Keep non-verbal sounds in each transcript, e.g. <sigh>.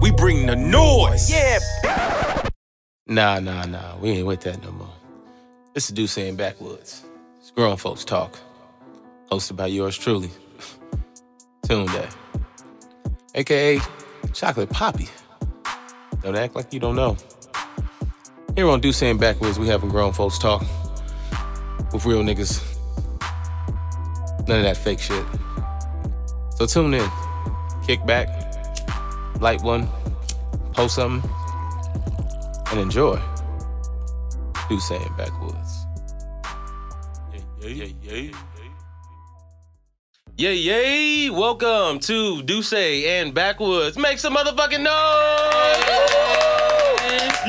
We bring the noise. Yeah. Nah, nah, nah. We ain't with that no more. This the Duce in Backwoods. It's grown folks talk. Hosted by yours truly, <laughs> Tune Day, aka Chocolate Poppy. Don't act like you don't know. Here on Duce saying Backwoods, we having grown folks talk with real niggas. None of that fake shit. So tune in, kick back, light one, post something, and enjoy. Duce in Backwoods. Yeah, yeah, yeah, yeah. Yay, yay! Welcome to Duce and Backwoods. Make some motherfucking noise!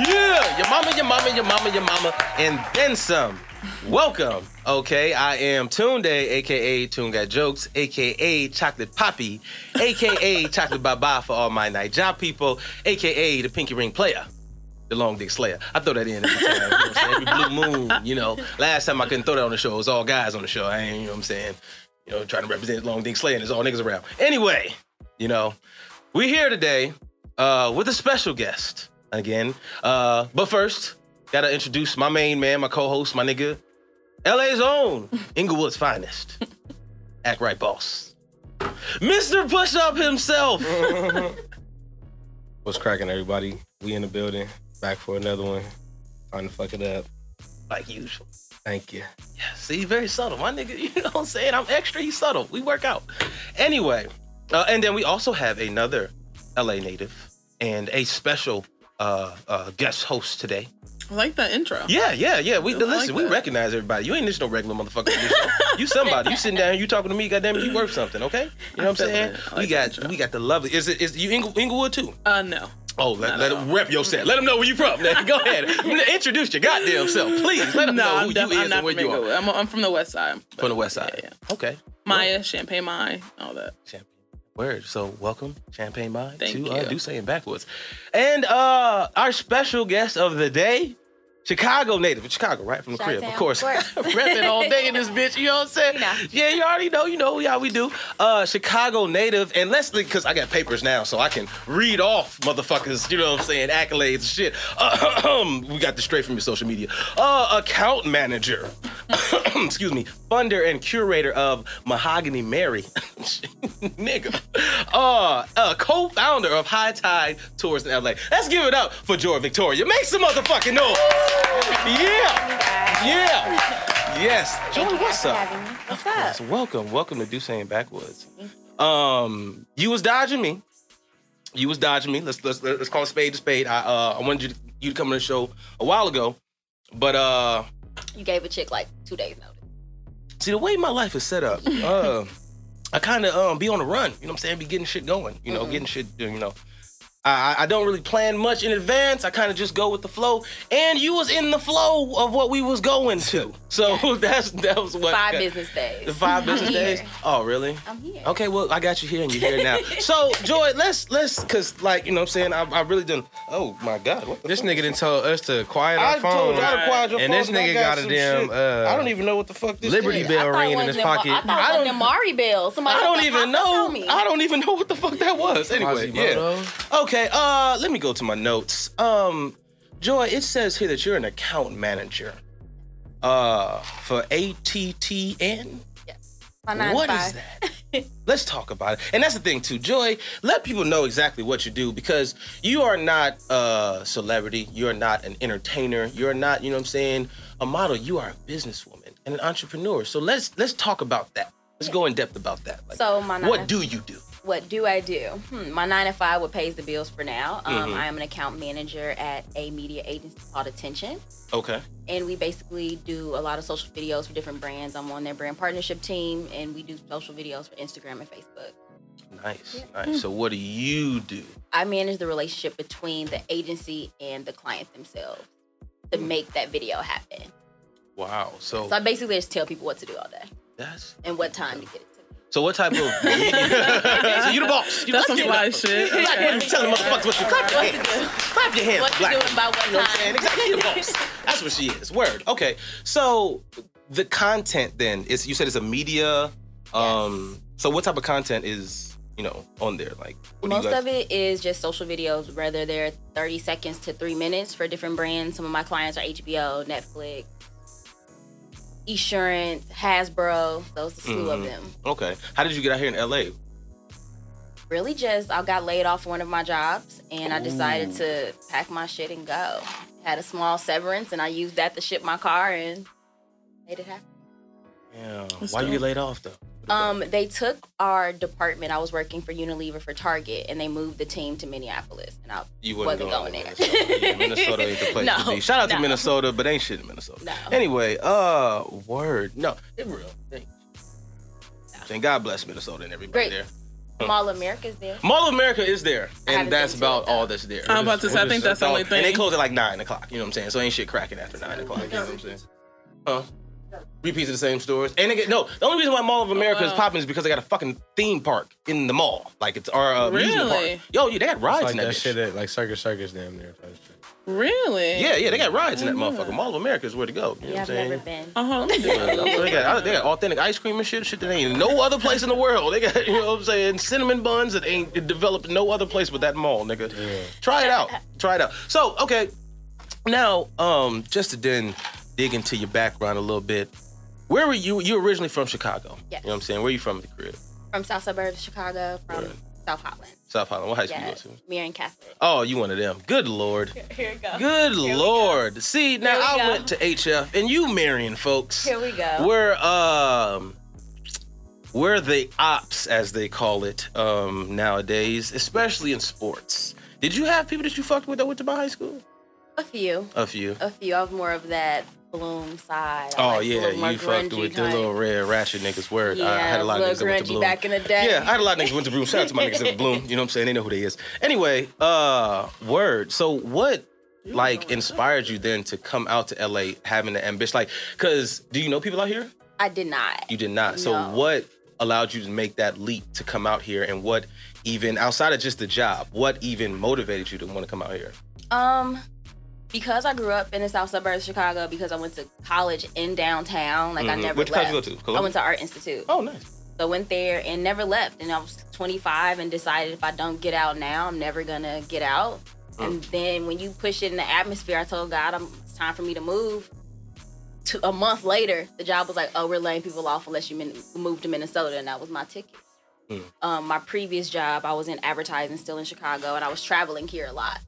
Yeah! Your mama, your mama, your mama, your mama, and then some. Welcome. Okay, I am Tune Day, aka Tune Got Jokes, aka Chocolate Poppy, aka <laughs> Chocolate Baba for all my night job people, aka the Pinky Ring Player. The Long Dick Slayer. I throw that in every time. You know what I'm saying? Every blue moon, you know. Last time I couldn't throw that on the show. It was all guys on the show. I ain't, you know what I'm saying? You know, trying to represent Long Dick Slayer and there's all niggas around. Anyway, you know, we're here today uh, with a special guest again. Uh, but first, gotta introduce my main man, my co-host, my nigga, LA's own, <laughs> Inglewood's finest. Act right, boss. Mr. Push Up himself. <laughs> What's cracking, everybody? We in the building, back for another one. Trying to fuck it up. like usual. Thank you. Yeah, see, very subtle. My nigga, <laughs> you know what I'm saying? I'm extra, he's subtle. We work out. Anyway, uh, and then we also have another LA native and a special uh, uh, guest host today. I like that intro. Yeah, yeah, yeah. We I listen, like we recognize everybody. You ain't just no regular motherfucker. this you somebody. You sitting down here, you talking to me, goddamn it, you worth something, okay? You know what I'm saying? I we got intro. we got the lovely. Is it is you Ingle, Inglewood too? Uh, no. Oh, let, let at him rep your set. Let him know where you from. Now, Go ahead. <laughs> Introduce your goddamn self, please. Let him no, know I'm, who def- you I'm is not and where from you are. I'm, I'm from the west side. From the west side. Yeah, yeah. Okay. Maya, Champagne Maya, all that. Champagne. Word. So welcome, Champagne Maya, Thank to uh. Do Say in Backwoods. And uh our special guest of the day, Chicago native. Chicago, right? From the crib. Of course. of course. <laughs> Repping all day in this bitch, you know what I'm saying? You know. Yeah, you already know, you know how we do. Uh Chicago native, and let's because I got papers now, so I can read off motherfuckers, you know what I'm saying, accolades and shit. Uh, <clears throat> we got this straight from your social media. Uh account manager. <coughs> excuse me, funder and curator of Mahogany Mary. <laughs> Nigga. Uh, uh, co-founder of High Tide Tours in LA. Let's give it up for Joy Victoria. Make some motherfucking noise. Yeah. Yeah. Yes. Joy, what's up? What's up? So welcome, welcome to Duce in Backwoods. Um, you was dodging me. You was dodging me. Let's let's let's call a spade a spade. I uh I wanted you to, you to come on the show a while ago, but uh You gave a chick like two days notice. See the way my life is set up, <laughs> uh, I kind of um, be on the run. You know what I'm saying? Be getting shit going. You know, getting shit. Doing, you know, I, I- I don't really plan much in advance. I kind of just go with the flow. And you was in the flow of what we was going to. <laughs> So <laughs> that's that was what Five business days. The five business I'm days. here. Oh, really? I'm here. Okay, well, I got you here and you're here now. <laughs> so, Joy, let's let's cause like you know what I'm saying. I, I really done. Oh my God, what the This fuck? nigga done told us to quiet I our phone. I told y'all to quiet your And phones, this nigga I got a damn, uh, I don't even know what the fuck this Liberty is. Bell I thought ringing in his them- pocket. I thought it was don't- Mari bells. Somebody I don't even know. I don't even know what the fuck that was. Anyway, yeah. Quasimodo. Okay, uh, let me go to my notes. Um, Joy, it says here that you're an account manager. Uh, for ATTN. To What is that? <laughs> Let's talk about it. And that's the thing too, Joy. Let people know exactly what you do because you are not a celebrity. You're not an entertainer. You're not, you know what I'm saying, a model. You are a businesswoman and an entrepreneur. So let's let's talk about that. Let's go in depth about that. Like, So my nine what do you do? What do I do? Hmm, my nine to five, what pays the bills for now. Um, Mhm. I am an account manager at a media agency called Attention. Okay. and we basically do a lot of social videos for different brands. I'm on their brand partnership team, and we do social videos for Instagram and Facebook. Nice, nice. So what do you do? I manage the relationship between the agency and the client themselves to make that video happen. Wow. So So I basically just tell people what to do all day that's and what time to get it. So. What type of? <laughs> so you the boss. You That's some give fly shit. You're not going to be telling motherfuckers what to clap your hands. Clap your hands, What to black do woman. and by what You know what I'm saying? time. Exactly. You're the boss. That's what she is. Word. Okay. So the content then is you said it's a media. Um. So what type of content is you you know, on there? Like, what do Most you guys- of it is just social videos, whether they're 30 seconds to three minutes for different brands. Some of my clients are HBO, Netflix, Esurance, Hasbro. Those a slew of Mhm. them. Okay. How did you get out here in LA? Really, just I got laid off one of my jobs, and I decided to pack my shit and go. Had a small severance, and I used that to ship my car and made it happen. Yeah. Let's Why you get laid off though? Um, they took our department. I was working for Unilever for Target, and they moved the team to Minneapolis. And I You wasn't going going there. Minnesota. Yeah, Minnesota ain't the place No, to be. <laughs> Shout out to. Minnesota, but ain't shit in Minnesota. no. Anyway, uh, word. No, it real. Thank, Thank God bless Minnesota and everybody Great. there. Mall of America is there. Mall of America is there, and haven't that's been to about all that's there. I'm about to say, I think that's the only thing. And they close at like nine o'clock. You know what I'm saying? So ain't shit cracking after nine o'clock. You know what I'm saying? Huh? Repeats of the same stores, and they get no. The only reason why Mall of America is wow. popping is because they got a fucking theme park in the mall, like it's our uh, amusement park. Really? Yo, yeah, they got rides It's in like that, that shit at like Circus Circus damn near. Really? Yeah, yeah, they got rides in that motherfucker. that. Mall of America is where to go. You know Yeah, what I've I'm saying? never been. Uh huh. Yeah, they got they got authentic ice cream and shit, shit that ain't no other place in the world. They got <laughs> you know what I'm saying, cinnamon buns that ain't developed no other place but that mall, nigga. Yeah. Try it out. Try it out. So, okay. Now, um, just to then dig into your background a little bit. Where were you? You originally from Chicago. Yes. You know what I'm saying? Where are you from at the crib? From South Suburbs Chicago, from Right. South Holland. South Holland. What high school Yes, you go to? Marion Catholic. Oh, you one of them. Good lord. Here we go. Good Here we go. lord. See, now we I go. went to HF and you Marion folks. Here we go. We're um we're the ops as they call it um nowadays, especially in sports. Did you have people that you fucked with that went to my high school? A few. A few. A few. I was more of that bloom side. I Oh like yeah, you fucked with the little red ratchet niggas. Word. Yeah, I had a lot of niggas that went to Bloom. back in the day. Yeah, I had a lot of niggas that went to Bloom. Shout out to my niggas to Bloom. You know what I'm saying? They know who they is. Anyway, uh, word. So what like inspired you then to come out to LA having the ambition? Like, cause do you know people out here? I did not. You did not. So what allowed you to make that leap to come out here and what even outside of just the job, what even motivated you to want to come out here? Um, because I grew up in the south suburbs of Chicago, because I went to college in downtown, like I Mhm. never Which left. college you go to? I went to Art Institute. Oh, nice. So went there and never left. And I was 25 and decided if I don't get out now, I'm never gonna get out. Mm. And then when you push it in the atmosphere, I told God, I'm, it's time for me to move. To a month later, the job was like, "Oh, we're laying people off unless you min- move to Minnesota," and that was my ticket. Mm. Um, my previous job, I was in advertising, still in Chicago, and I was traveling here a lot.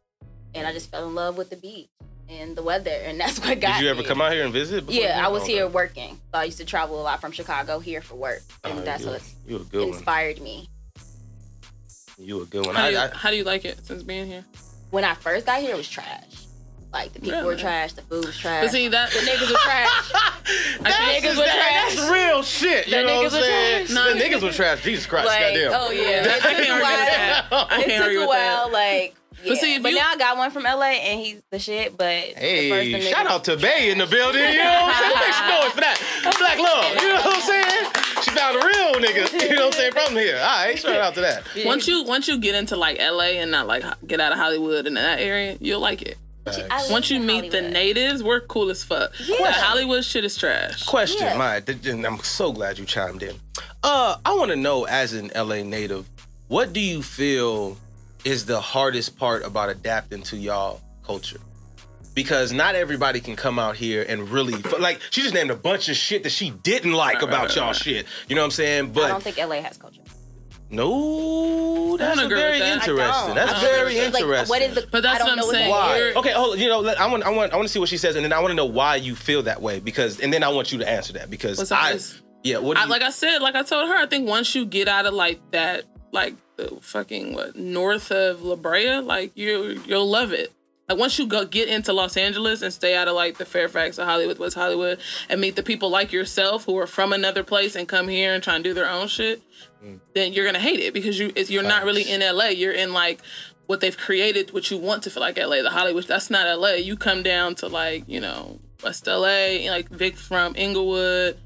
And I just fell in love with the beach and the weather, and <laughs> that's what got Did you ever me. come out here and visit? before Yeah, you- I was Oh, here okay. working. So I used to travel a lot from Chicago here for work, oh, and Oh, that's you, what you a good one. inspired me. You a good one. How I, do, you, I, how do you like it since being here? When I first got here, it was trash. Like the people were trash, the food was trash. But see that the niggas were trash. <laughs> that's, niggas were that- trash. that's real shit. You The know niggas what I'm were saying? trash. No. The niggas were <laughs> trash. Jesus Christ, like, goddamn. oh yeah, I it took can't a argue with while. that. I It can't took a while, like. Yeah. But see, if but you- now I got one from LA and he's the shit. But Hey, the shout out to Bay in the building. You know what I'm saying? Make some noise for that. Black love. You know what I'm saying? She found a real nigga. You know what I'm saying? From here. All right, shout out to that. Yeah. Once you once you get into like LA and not like get out of Hollywood and that area, you'll like it. I Once you live in meet the natives, we're cool as fuck. Yeah. The Hollywood shit is trash. Question, Yeah. my, I'm so glad you chimed in. Uh, I want to know, as an LA native, what do you feel is the hardest part about adapting to y'all culture? Because not everybody can come out here and really like. She just named a bunch of shit that she didn't like Right, right, about right, y'all right. shit. You know what I'm saying? But I don't think LA has culture. no, that's agree very that. Interesting. That's very agree with Like, interesting. what is the? But that's I don't what I'm know saying. Why? You're- Okay, hold on. You know, let- I want, I want, I want to see what she says, and then I want to know why you feel that way. Because, and then I want you to answer that because I, yeah. What do I, you, like I said, like I told her, I think once you get out of like that, like the fucking what north of La Brea, like you you'll love it. Like once you go get into Los Angeles and stay out of like the Fairfax or Hollywood, West Hollywood, and meet the people like yourself who are from another place and come here and try and do their own shit, mm. then you're gonna hate it because you it's, you're not really in LA. You're in like what they've created, what you want to feel like LA, the Hollywood. That's not LA. You come down to like you know West LA, like Vic from Inglewood,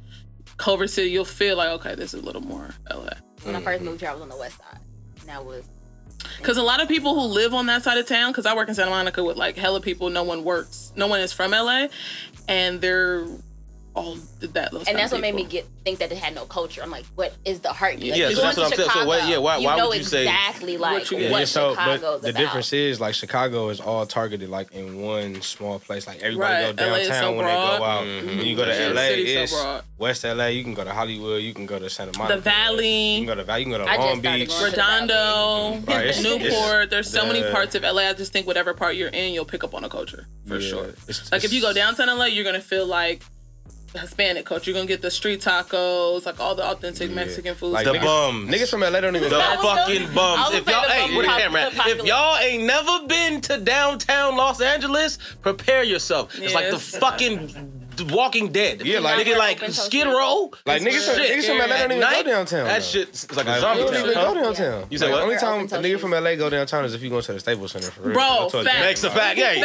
Culver City. You'll feel like okay, this is a little more LA. When I first mm. moved here, I was on the west side. And that was <laughs> Because a lot of people who live on that side of town, because I work in Santa Monica with like hella people, no one works, no one is from LA, and they're all that. Those and kind that's of what made me get think that it had no culture. I'm like, what is the heartbeat? Like, Yeah, you so that's what I'm saying. So what- yeah, why- you why know would you say- exactly like What what, you- Yeah, so Chicago's but the about. difference is like Chicago is all targeted like in one small place. Like everybody Right, go downtown so when they go out. Mhm. When you go to Yeah, LA, city's so it's. West LA. You can go to Hollywood. You can go to Santa Monica. The Valley. You can go to Valley. You can go to I Long Beach. going the Redondo, Right, it's- Newport. There's so many parts of LA. I just think whatever part you're in, you'll pick up on a culture for sure. Like if you go downtown LA, you're gonna feel like the Hispanic culture. You're gonna get the street tacos, like all the authentic Yeah. Mexican food. Like The niggas, bums. Niggas from LA don't even The go. Fucking bums. If y'all, hey, the where bum camera. If y'all ain't never been to downtown Los Angeles, prepare yourself. It's like the fucking Walking Dead. Yeah, like- nigga, like Open Skid Row. Like niggas from, Shit. niggas from LA don't even At night, go downtown. That shit is like a zombie you don't even go downtown. You said Like, what? Only time a nigga from LA go downtown is if you go to the Staples Center for real. Bro, I told you facts. that. Makes a fact. Hey,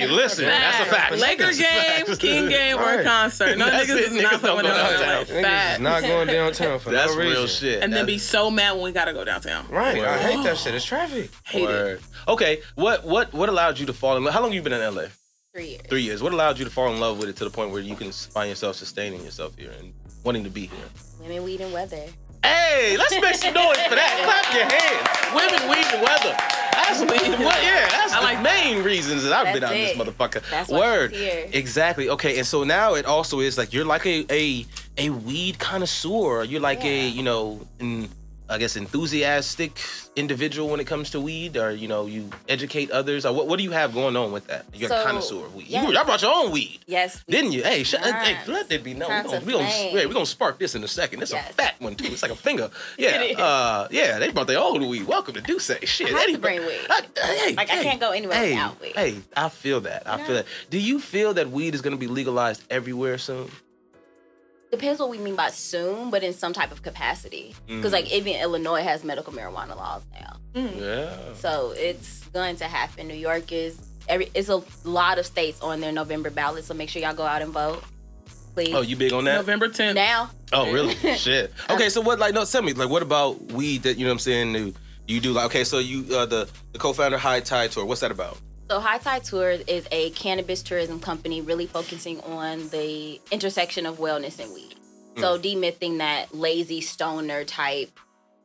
hey, listen, that's a fact. Laker game, fact. King game, or Right. concert. No That's niggas it. is Niggas not going downtown. downtown. Like, Niggas is not going downtown for That's no reason. real shit. And then be so mad when we gotta go downtown. Right. I hate that shit. It's traffic. Hate it. Okay, what what what allowed you to fall in love? How long you been in LA? Three years. Three years. What allowed you to fall in love with it to the point where you can find yourself sustaining yourself here and wanting to be here? Women, weed, and weather. Hey, let's make some noise for that. Clap your hands. Women, weed, and weather. That's what, yeah, that's I the like- main reasons that I've been That's out this it. motherfucker. That's why Word. she's here. Exactly. Okay, and so now it also is like you're like a a, a weed connoisseur. You're like a you know, in, I guess enthusiastic individual when it comes to weed, or you know, you educate others. Or what what do you have going on with that? You're a connoisseur of weed. yes. You, y'all brought your own weed. Yes. we- Didn't you? Hey, sh- hey, Times. let it be known. Times We gonna, we gonna, yeah, we gonna spark this in a second. It's Yes. a fat one too. It's like a finger. <laughs> Yeah, uh, yeah. They brought their own weed. Welcome to Duce. Shit, I have to bring weed. I- hey, Like, I can't go anywhere hey, without weed. Hey, I feel that. I feel that. Do you feel that weed is gonna be legalized everywhere soon? Depends what we mean by soon, but in some type of capacity. Because Mm. like even Illinois has medical marijuana laws now, Yeah. so it's going to happen. New York is every. It's a lot of states on their November ballot, so make sure y'all go out and vote, please. Oh, you big on that? November 10th. now? Oh, really? <laughs> Shit. Okay, so what? Like, no, tell me. Like, what about weed? That you know what I'm saying? Do you do like? Okay, so you uh, the the co-founder High Tide Tour. What's that about? So High Tide Tours is a cannabis tourism company really focusing on the intersection of wellness and weed. So mm. demything that lazy stoner type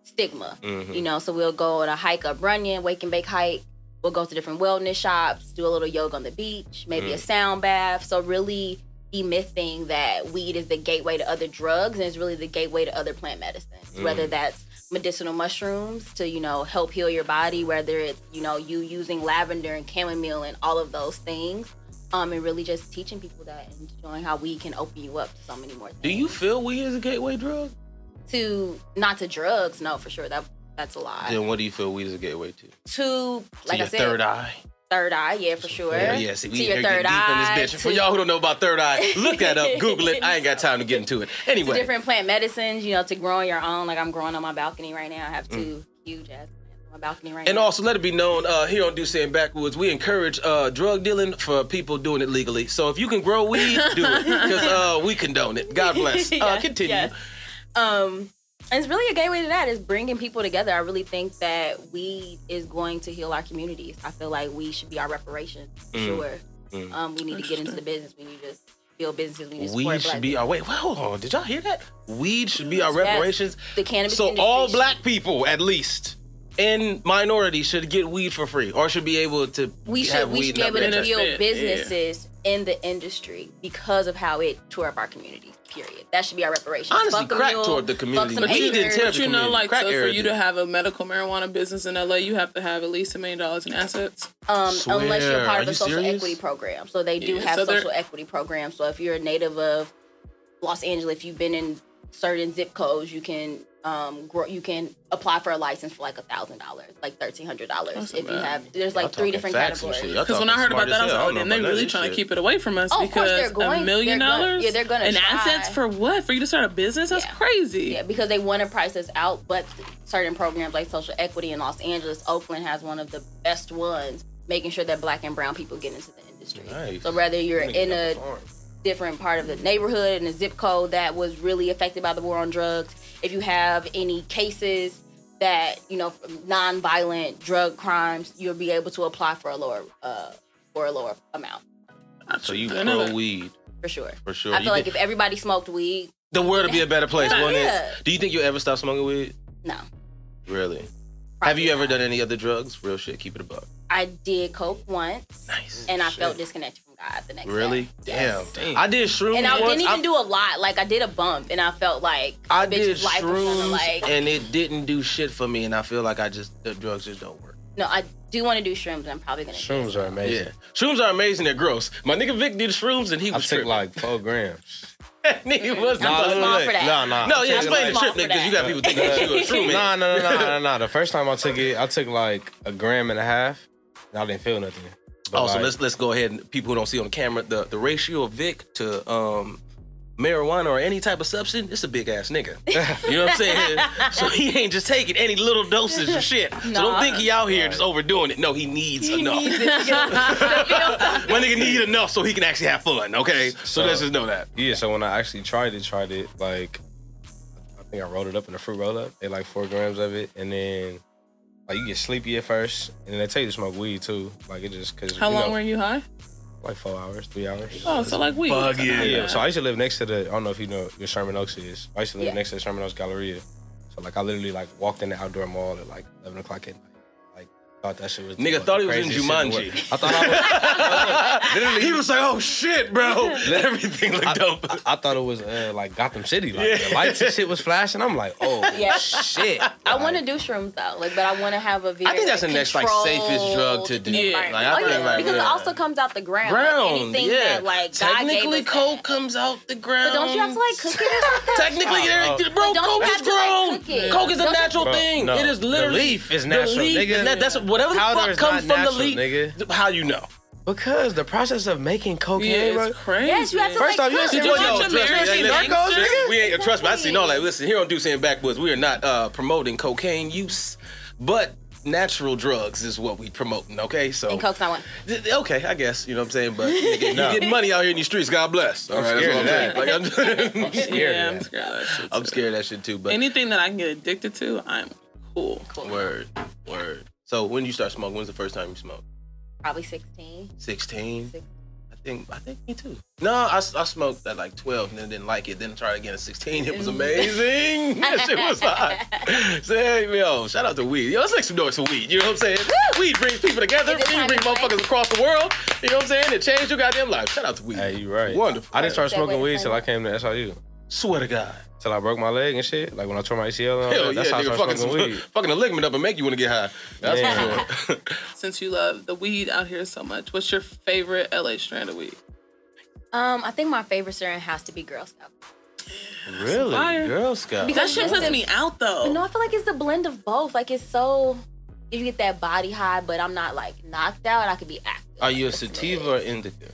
stigma. Mhm. You mm-hmm. know, so we'll go on a hike up Runyon, wake and bake hike. We'll go to different wellness shops, do a little yoga on the beach, maybe a mm. sound bath. So really demything that weed is the gateway to other drugs and it's really the gateway to other plant medicines. Whether mm. that's medicinal mushrooms to, you know, help heal your body, whether it's, you know, you using lavender and chamomile and all of those things. Um, and really just teaching people that and showing how weed can open you up to so many more things. Do you feel weed is a gateway drug? to not to drugs, no, for sure. That that's a lie. Then what do you feel weed is a gateway to? to To like your I said, third eye. Third eye, yeah, for sure. Yeah, yeah. See, we to your third deep eye. in this bitch. For y'all who don't know about third eye, look that up, Google it. I ain't got time to get into it. <laughs> to Anyway, different plant medicines, you know, to grow on your own. Like I'm growing on my balcony right now. I have two huge ass plants on my balcony right Mm. And now. also let it be known uh, here on Deuce and Backwoods, we encourage uh, drug dealing for people doing it legally. So if you can grow weed, do it because uh, we condone it. God bless. <laughs> Uh, Yes, continue. yes. Um, it's really a gateway to that is bringing people together. I really think that weed is going to heal our communities. I feel like we should be our reparations. Mm. Sure. Mm. Um, we need to get into the business. We need to build businesses. We need to Weed should be our wait. Well, hold on. Did y'all hear that? Weed should be our Yes. reparations. the cannabis. So all black people, at least, in minority, should get weed for free, or should be able to we have should we weed should be able to build yeah. Businesses in the industry because of how it tore up our community. Period. That should be our reparations. Honestly, Fuck a crack mule, toured the community. some But he didn't haters. tear But the you know, like Crack so for you did. to have a medical marijuana business in LA, you have to have at least a million dollars in assets. Um, unless you're part Are of a social serious? equity program. So they do Yeah, have so they're- social equity programs. So if you're a native of Los Angeles, if you've been in certain zip codes, you can um grow, you can apply for a license for like a thousand dollars, like thirteen hundred dollars. If you have, there's like three different categories. shit. Because when I heard about that, I was like, I oh, don't then know they about really this trying to keep it away from us Oh, because they're going- a million they're gonna- dollars yeah, they're gonna in try. assets for what? For you to start a business? That's Yeah. crazy. Yeah, because they want to price us out, but certain programs like social equity in Los Angeles, Oakland has one of the best ones, making sure that black and brown people get into the industry. Nice. So whether you're in a different part of the neighborhood and a zip code that was really affected by the war on drugs, if you have any cases that you know non-violent drug crimes, you'll be able to apply for a lower uh, for a lower amount. So you I know pro weed. for sure. For sure. I You feel like think- if everybody smoked weed, the world would be a better place, Yeah. Yeah. it? Do you think you'll ever stop smoking weed? no. Really? Have you ever not. done any other drugs? Real shit. Keep it above. I did coke once, Nice. and I Shit. felt disconnected from God the next Really? day. Damn. Yes. Damn. I did shrooms And I once. didn't even do a lot. Like I did a bump, and I felt like I the did bitch's life was shrooms, like. and it didn't do shit for me. And I feel like I just the drugs just don't work. no, I do want to do shrooms, and I'm probably gonna. do Shrooms some. are amazing. Yeah, shrooms are amazing. They're gross. My nigga Vic did shrooms, and he I was took like four grams. <laughs> nigga was I'm too small for that. No, no. No, I'm yeah, explain the trip, nigga, because you got people thinking that you a shroom. No, no, no, no, no, no. The first time I took it, I took like a gram and a half. And I didn't feel nothing. But Also, like, let's let's go ahead and people who don't see on the camera the the ratio of Vic to um marijuana or any type of substance. It's a big ass nigga. <laughs> You know what I'm saying? so he ain't just taking any little dosage of shit. So don't think he out here just overdoing it. No, he needs enough. needs it to get- <laughs> to. My nigga need enough so he can actually have fun. Okay, so, So- let's just know that. Yeah, so when I actually tried it, tried it like I think I rolled it up in a fruit roll up. They like four grams of it, and then like you get sleepy at first, and then they tell you to smoke weed too. Like it just because How you long know, were you high? like four hours, three hours. Oh, so like weed. Bug Something yeah. like Yeah, so I used to live next to the. I don't know if you know where Sherman Oaks is. I used to live Yeah. next to the Sherman Oaks Galleria. So like I literally like walked in the outdoor mall at like eleven o'clock at night. Like thought that shit was. Nigga thought he was in craziest in Jumanji. I thought I was. <laughs> literally, He was like, "Oh shit, bro! <laughs> <laughs> Everything looked I, dope." I, I thought it was uh, like Gotham City. Like Yeah. the lights and shit was flashing. I'm like, oh Yeah. shit. I Like, want to do shrooms though, like, but I want to have a very. I think that's the next, like, safest drug to do. Yeah. environment. Like, I oh yeah, like, because yeah. it also comes out the ground. Ground, Like, anything yeah. that like God gave Technically, coke that. comes out the ground. But don't you have to like cook it or something? Technically, Oh, oh. bro, But don't you coke is like, grown. cook? Coke is a natural thing. no. It is The literally leaf is natural, nigga. is nat- that's whatever the Powder fuck comes not from the natural, leaf. nigga. How you know? Because the process of making cocaine, Yeah, bro. it's crazy. Yes, you have to First like off, you cook. see Did you what watch trust me, American listen, listen, Narcos, listen, nigga? We ain't trust me. I see no like. Listen, here on Deuce and Backwoods, we are not uh, promoting cocaine use, but natural drugs is what we promoting. Okay, so And coke's not one. Th- Okay, I guess you know what I'm saying, but <laughs> you get, No. you getting money out here in these streets. God bless. All I'm right, scared that's what I'm of saying. Like, I'm, I'm <laughs> scared. Yeah, of I'm that. scared of that shit. I'm too. scared of that shit too. But Anything that I can get addicted to, I'm cool. Cool. word, word. So when did you start smoking, when's the first time you smoked? Probably sixteen. 16. Six. I think I think me too. No, I, I smoked at like 12 and then didn't like it. Then tried again at 16. It was amazing. <laughs> that shit was hot. <laughs> Say, yo, shout out to weed. Yo, let's make some noise for weed. You know what I'm saying? Weed brings people together. It Weed brings to play? motherfuckers across the world. You know what I'm saying? It changed your goddamn life. Shout out to weed. Hey, you right. Wonderful. I didn't start smoking weed till I came to SIU. Swear to God. Till I broke my leg and shit. Like when I tore my ACL and all Hell that. That's yeah, how I nigga, started fucking, smoking weed. fucking a ligament up and make you want to get high. That's Yeah. for sure. <laughs> Since you love the weed out here so much, what's your favorite LA strand of weed? Um, I think my favorite cereal has to be Girl Scout. really? Girl Scout. Because- That shit puts me out But though. no, I feel like it's the blend of both. Like it's so you get that body high, but I'm not like knocked out. I could be active. Are you a sativa or indica?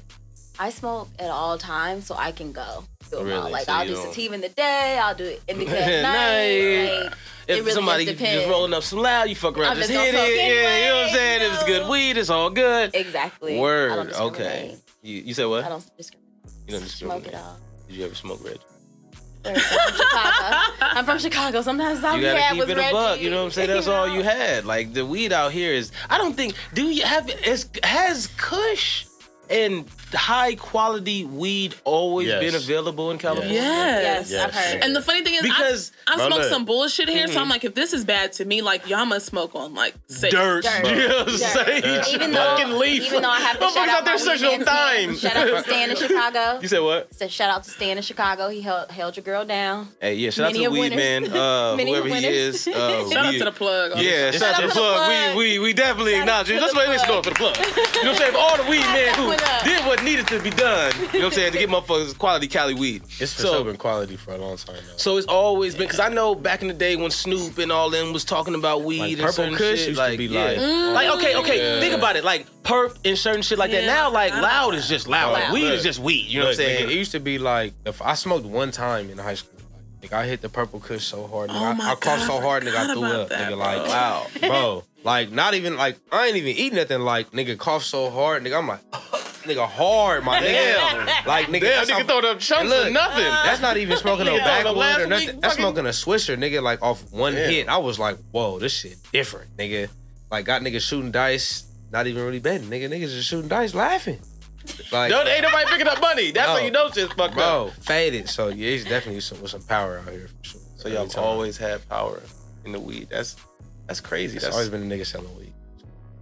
I smoke at all times, so I can go. 'em. Oh, really? Like So I'll do don't- sativa in the day. I'll do it indica <laughs> At night. Like, If really somebody just rolling up some loud, you fuck around, I'm just just hit it. Yeah, you know what I'm saying? If it's good weed, it's all good. exactly. Word. Okay. You, you said what? I don't discriminate. You don't Smoke discriminate. it all. Did you ever smoke Reggie? I'm from Chicago. <laughs> I'm from Chicago. Sometimes all You gotta had keep was it a buck. You know what I'm saying? That's all you <laughs> had. Like the weed out here is. I don't think. Do you have? Is has Kush and high quality weed always Yes. been available in California? Yes. Yes, I've heard. And the funny thing is, Because- I, I smoke some bullshit here, so I'm Mhm. like, if this is bad to me, like y'all must smoke on like safe. Dirt. Dirt. You know Dirt. Dirt. even Fucking though, leaf. even though I have to Motherfuckers shout out out there my searching on weed. Shout out to Stan in Chicago. <laughs> You said what? So shout out to Stan in Chicago. He held, held your girl down. Hey, yeah, shout out to the of weed man, winners. <laughs> uh, Many whoever of he is. Uh, <laughs> Shout out to the plug. Yeah, shout out to the plug. We, we we definitely acknowledge it. to Let's the make let's go for the plug. You know what I'm saying? All the weed men who What up? Did what needed to be done. You know what I'm saying? To get motherfuckers quality Cali weed. It's for So- sure been quality for a long time now. So it's always been because I know back in the day when Snoop and all them was talking about weed Like and Purple certain Kush shit, used to like, be yeah. like- like okay, okay, Yeah. think about it, like perp and certain shit like that. Now like loud is just loud. Like Loud. weed Look. is just weed. You know what I'm Look, nigga, saying? it used to be like if I smoked one time in high school. Like, I hit the purple kush so hard, nigga. Oh I, my I coughed so hard, nigga. I forgot threw about up, that, nigga. Like, bro. Wow. bro, like not even like I ain't even eat nothing. Like, nigga, cough so hard, nigga. I'm like, nigga, hard, my nigga. Damn. Like, nigga, Damn, that's nigga how- throw them chunks look, for nothing. That's not even smoking no Yeah, backwood or nothing. week That's fucking- smoking a Swisher, nigga. Like off one Yeah. hit, I was like, whoa, this shit different, nigga. Like got niggas shooting dice, not even really betting, nigga. Niggas just shooting dice, laughing. Like, Don't ain't nobody picking up money. That's No. how you know shit's fucked bro, up. faded. So yeah, it's definitely some, with some power out here for sure. So y'all always had power in the weed. That's that's crazy. It's That's always been a nigga selling weed.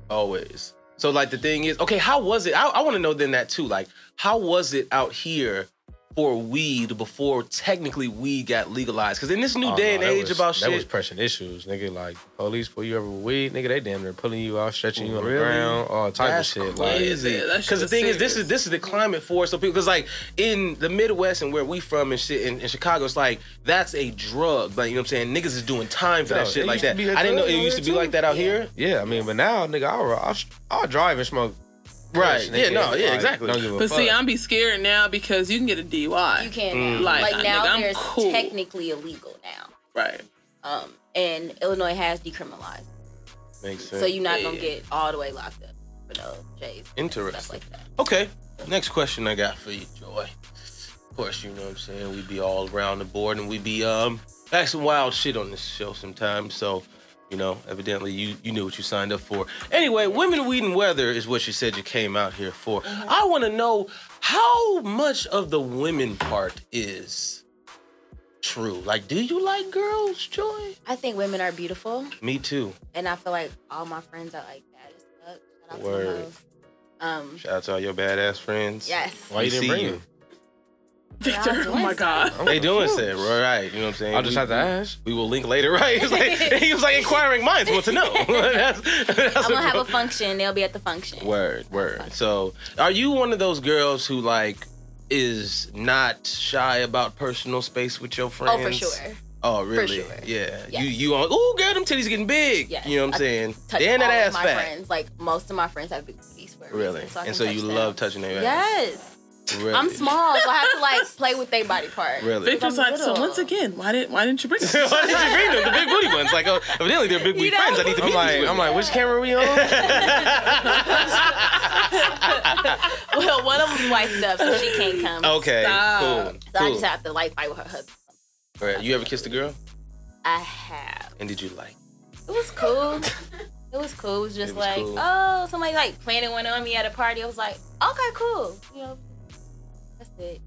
always. So like the thing is, okay, how was it? I, I want to know then that too. Like, how was it out here for weed before technically weed got legalized? Because in this new Oh, day no, and age was- about That was pressing issues, nigga. Like police pull you over with weed, nigga. They damn near pulling you out, stretching you on the ground, all type That's of shit. Like, crazy. Yeah, that Because the was thing is, this is this is the climate for it. So people, because like in the Midwest and where we from and shit in, in Chicago, it's like that's a drug. Like you know what I'm saying? Niggas is doing time for Yo, that shit like that. I didn't know it used to be like that out here. yeah, I mean, but now, nigga, I'll, I'll, I'll drive and smoke. Right. Yeah. No. Yeah. Exactly. Don't give a But fuck. see, I'm be scared now because you can get a DUI. You can Mm. now. Like, Like, now, nigga, I'm there's cool. technically illegal now. right. Um, and Illinois has decriminalized, Makes sense. so you're not gonna get all the way locked up for no J's. Interesting. Stuff like that. Okay. Next question I got for you, Joy. Of course, you know what I'm saying. We be all around the board and we be um asking wild shit on this show sometimes. So, you know, evidently you you knew what you signed up for. Anyway, women, weed, and weather is what you said you came out here for. I want to know how much of the women part is true. Like, do you like girls, Joy? I think women are beautiful, Me too. and I feel like all my friends are like that as fuck. Shout out Word. to them. Um, Shout out to all your badass friends. yes. Why you didn't see bring you. Him? Victor, <laughs> oh my God. They doing shit, right? You know what I'm saying? I'll just have to ask. We will link later, <laughs> right? It's like <laughs> he was like inquiring minds want to know. That's- that's I'm gonna have a function. They'll be at the function. word, word. So, are you one of those girls who like is not shy about personal space with your friends? Oh, for sure. Oh, really? sure. Yeah. Yes. You you on? Ooh, girl, them titties getting big. Yes. You know what I'm I saying? Touch They and that all of ass my fat. friends. Like most of my friends have big booties for Really? reason, I and so you them. love touching their ass. Yes. Really? I'm small, so I have to like play with their body part. Really? Victor's I'm like, so once again, why didn't why didn't you bring <laughs> Why did you bring them? The big booty ones. Like, oh, evidently they're big booty You know? friends. I need to I'm meet like, these I'm like, which camera are we on? <laughs> well, one of them's wiped up, so she can't come. okay, Stop. cool. So I just have to like fight with her husband. All right, You ever kissed a girl? I have. And did you like? It was cool. It was cool. It was just It was like, cool. oh, somebody like planted one on me at a party. I was like, okay, cool. You know, that's it.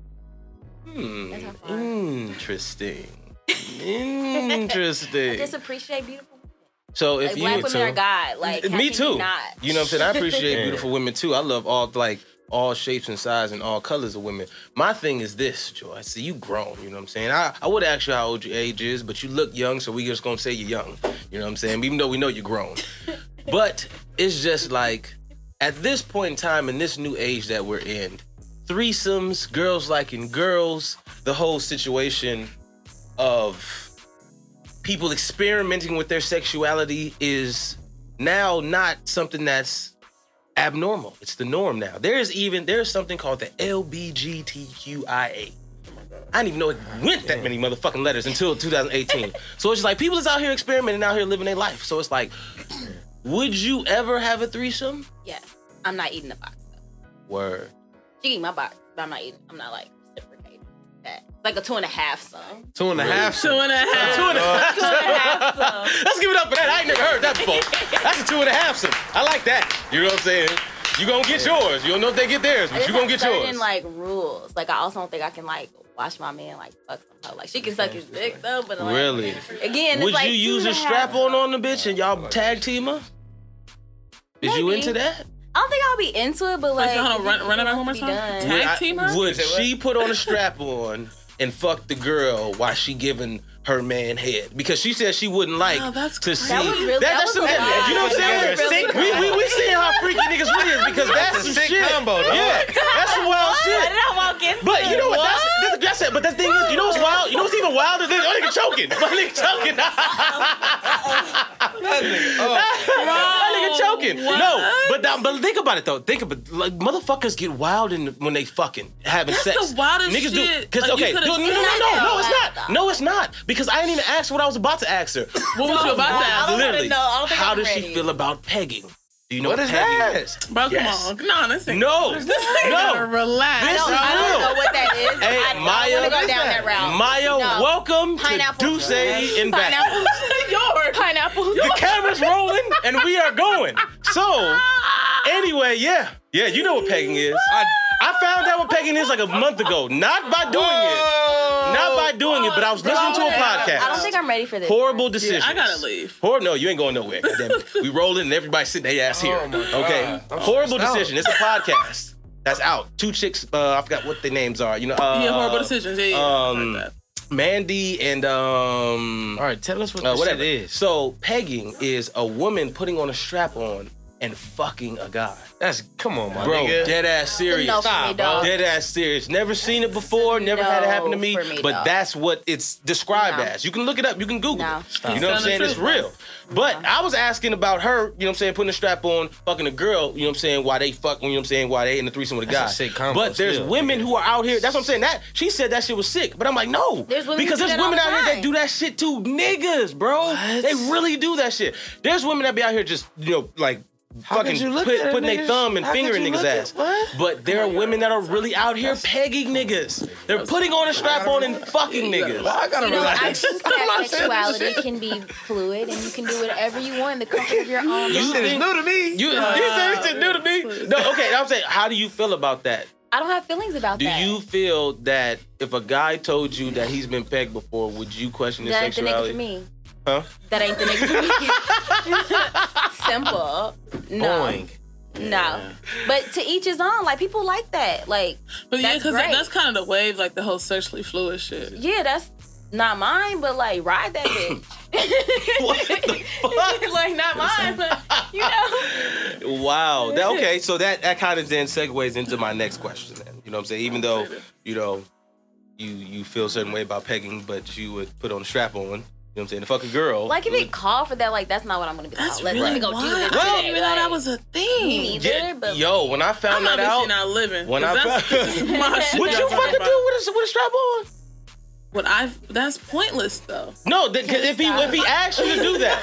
Hmm. That's how far. <laughs> Interesting. I Interesting. just appreciate beautiful women. So if Like you black were women to- are God. Like me too. You, not? You know what I'm saying? I appreciate <laughs> Yeah. beautiful women too. I love all like all shapes and sizes and all colors of women. My thing is this, Joy. I see you grown. You know what I'm saying? I, I would ask you how old your age is, but you look young, so we just gonna say you're young. You know what I'm saying? Even though we know you're grown. <laughs> but it's just like at this point in time in this new age that we're in, threesomes, girls liking girls, the whole situation of people experimenting with their sexuality is now not something that's abnormal. It's the norm now. There's even there's something called the LBGTQIA. I didn't even know it went that many motherfucking letters until 2018. so it's just like people is out here experimenting, out here living their life. So it's like, would you ever have a threesome? Yeah, I'm not eating the box. Though. Word. She can eat my box, but I'm not eating. I'm not like reciprocating that. It's like a two and a half son. Two and a half. Two and a half. Two and a half. Two and a half son. Let's give it up for that. I ain't never heard that before. That's a two and a half some. I like that. You know what I'm saying? You gonna get yours. You don't know if they get theirs, but There's you gonna like get certain yours. like rules. Like I also don't think I can like watch my man like fuck some hoe. Like she can suck his dick though, but like Really? again, it's Would like you two use and a half strap on son. on the bitch and y'all tag team her? Is you Maybe. into that? I don't think I'll be into it, but like hold on, run- run it back one more time. done. Tag Would team her? Would she put on a strap on and fuck the girl while she giving her man head? Because she said she wouldn't like Oh, to crazy. see. That was really- that that's was some- a. You know what I'm saying? That was we, we, we seeing how freaky niggas really is because that's, a some shit. combo, dog. Yeah, that's some wild Why shit. did I walk into But you know what? it? That's, that's, that's it. But the thing is, you know what's wild? You know what's even wilder? This oh, nigga choking. My nigga choking. that <laughs> nigga choking. What? No, but that, but think about it though. Think about like motherfuckers get wild in, when they fucking having That's sex. the wildest Niggas do shit. because Like, okay, no, no, no, no, no, it's not. No, it's not because I didn't even ask what I was about to ask her. <coughs> What was you about to I ask? don't Literally, know. I don't think how I'm does she feel about pegging? Do you know What what, is pegging that? is? Bro, come Yes. on. No, this ain't. No, This nigga no. relax. This I don't, I don't know what that is. Hey, I, Maya, I want to go down that? that route. Maya, No. welcome Pineapple. to Duce and back. Pineapple. <laughs> Yours. Pineapple. The camera's rolling <laughs> and we are going. So, anyway, yeah. Yeah, you know what pegging is. I, found out what pegging is like a month ago. Not by doing it. Not by doing it, but I was listening to a podcast. I don't think I'm ready for this. Horrible Yeah, decisions. I gotta leave. Horrible. No, you ain't going nowhere. <laughs> Damn it. We rolling and everybody sitting their ass here. Oh okay. I'm Horrible stressed out. decision. It's a podcast that's out. Two chicks. Uh, I forgot what their names are. You know. Uh, yeah, horrible decisions. Yeah, yeah. um, like. Mandy and um. All right, tell us what uh, this whatever shit is. So pegging is a woman putting on a strap on and fucking a guy. That's come on, my Bro, nigga. dead ass serious. no for me, dog. Dead ass serious. Never seen it before. Never had it happen to me. me, but dog. that's what it's described No. as. You can look it up. You can Google No. it. Stop. You know what I'm saying? the It's real. But I was asking about her, you know what I'm saying, putting a strap on, fucking a girl, you know what I'm saying, why they fuck, you know what I'm saying, why they in the threesome with a guy. That's a sick combo but there's still. women who are out here, that's what I'm saying. That she said that shit was sick. But I'm like, no. There's women because who do there's women the out here that do that shit to niggas, bro. What? They really do that shit. There's women that be out here just, you know, like How fucking could you look put, at a putting their thumb and how could finger in you niggas' look at- ass. But there are women that are really out here pegging niggas. They're putting on a strap on and fucking niggas. I gotta You know, I relax. think <laughs> that sexuality can be fluid and you can do whatever you want in the comfort of your own You home. Shit is new to me. You, Uh, you said you said new to me. No, okay. I'm saying, how do you feel about that? I don't have feelings about Do that. Do you feel that if a guy told you that he's been pegged before, would you question his that ain't the nigga sexuality? for me. Huh? That ain't the nigga <laughs> for. Simple. No. Boing. No. But to each his own. Like people like that. Like But yeah, because great. that's kind of the wave, like the whole sexually fluid shit. yeah, that's not mine, but like ride that <laughs> bitch. What the fuck? <laughs> like not mine, but you know. Wow. That, okay, so that, that kind of then segues into my next question then. You know what I'm saying? Even though, you know, you you feel a certain way about pegging, but you would put on a strap on, you know what I'm saying, to fuck a girl. Like if you it called for that, like that's not what I'm gonna be. That's let's, really let me go wild. do this. I didn't even know that was a thing. Me neither. Yeah, but yo, when I found I'm that obviously out, not living. when <laughs> 'cause I found- <laughs> this my <laughs> shit what y'all you fucking do with a, with a strap on? What I've—that's pointless though. No, th- 'cause if he if he asked you to do that,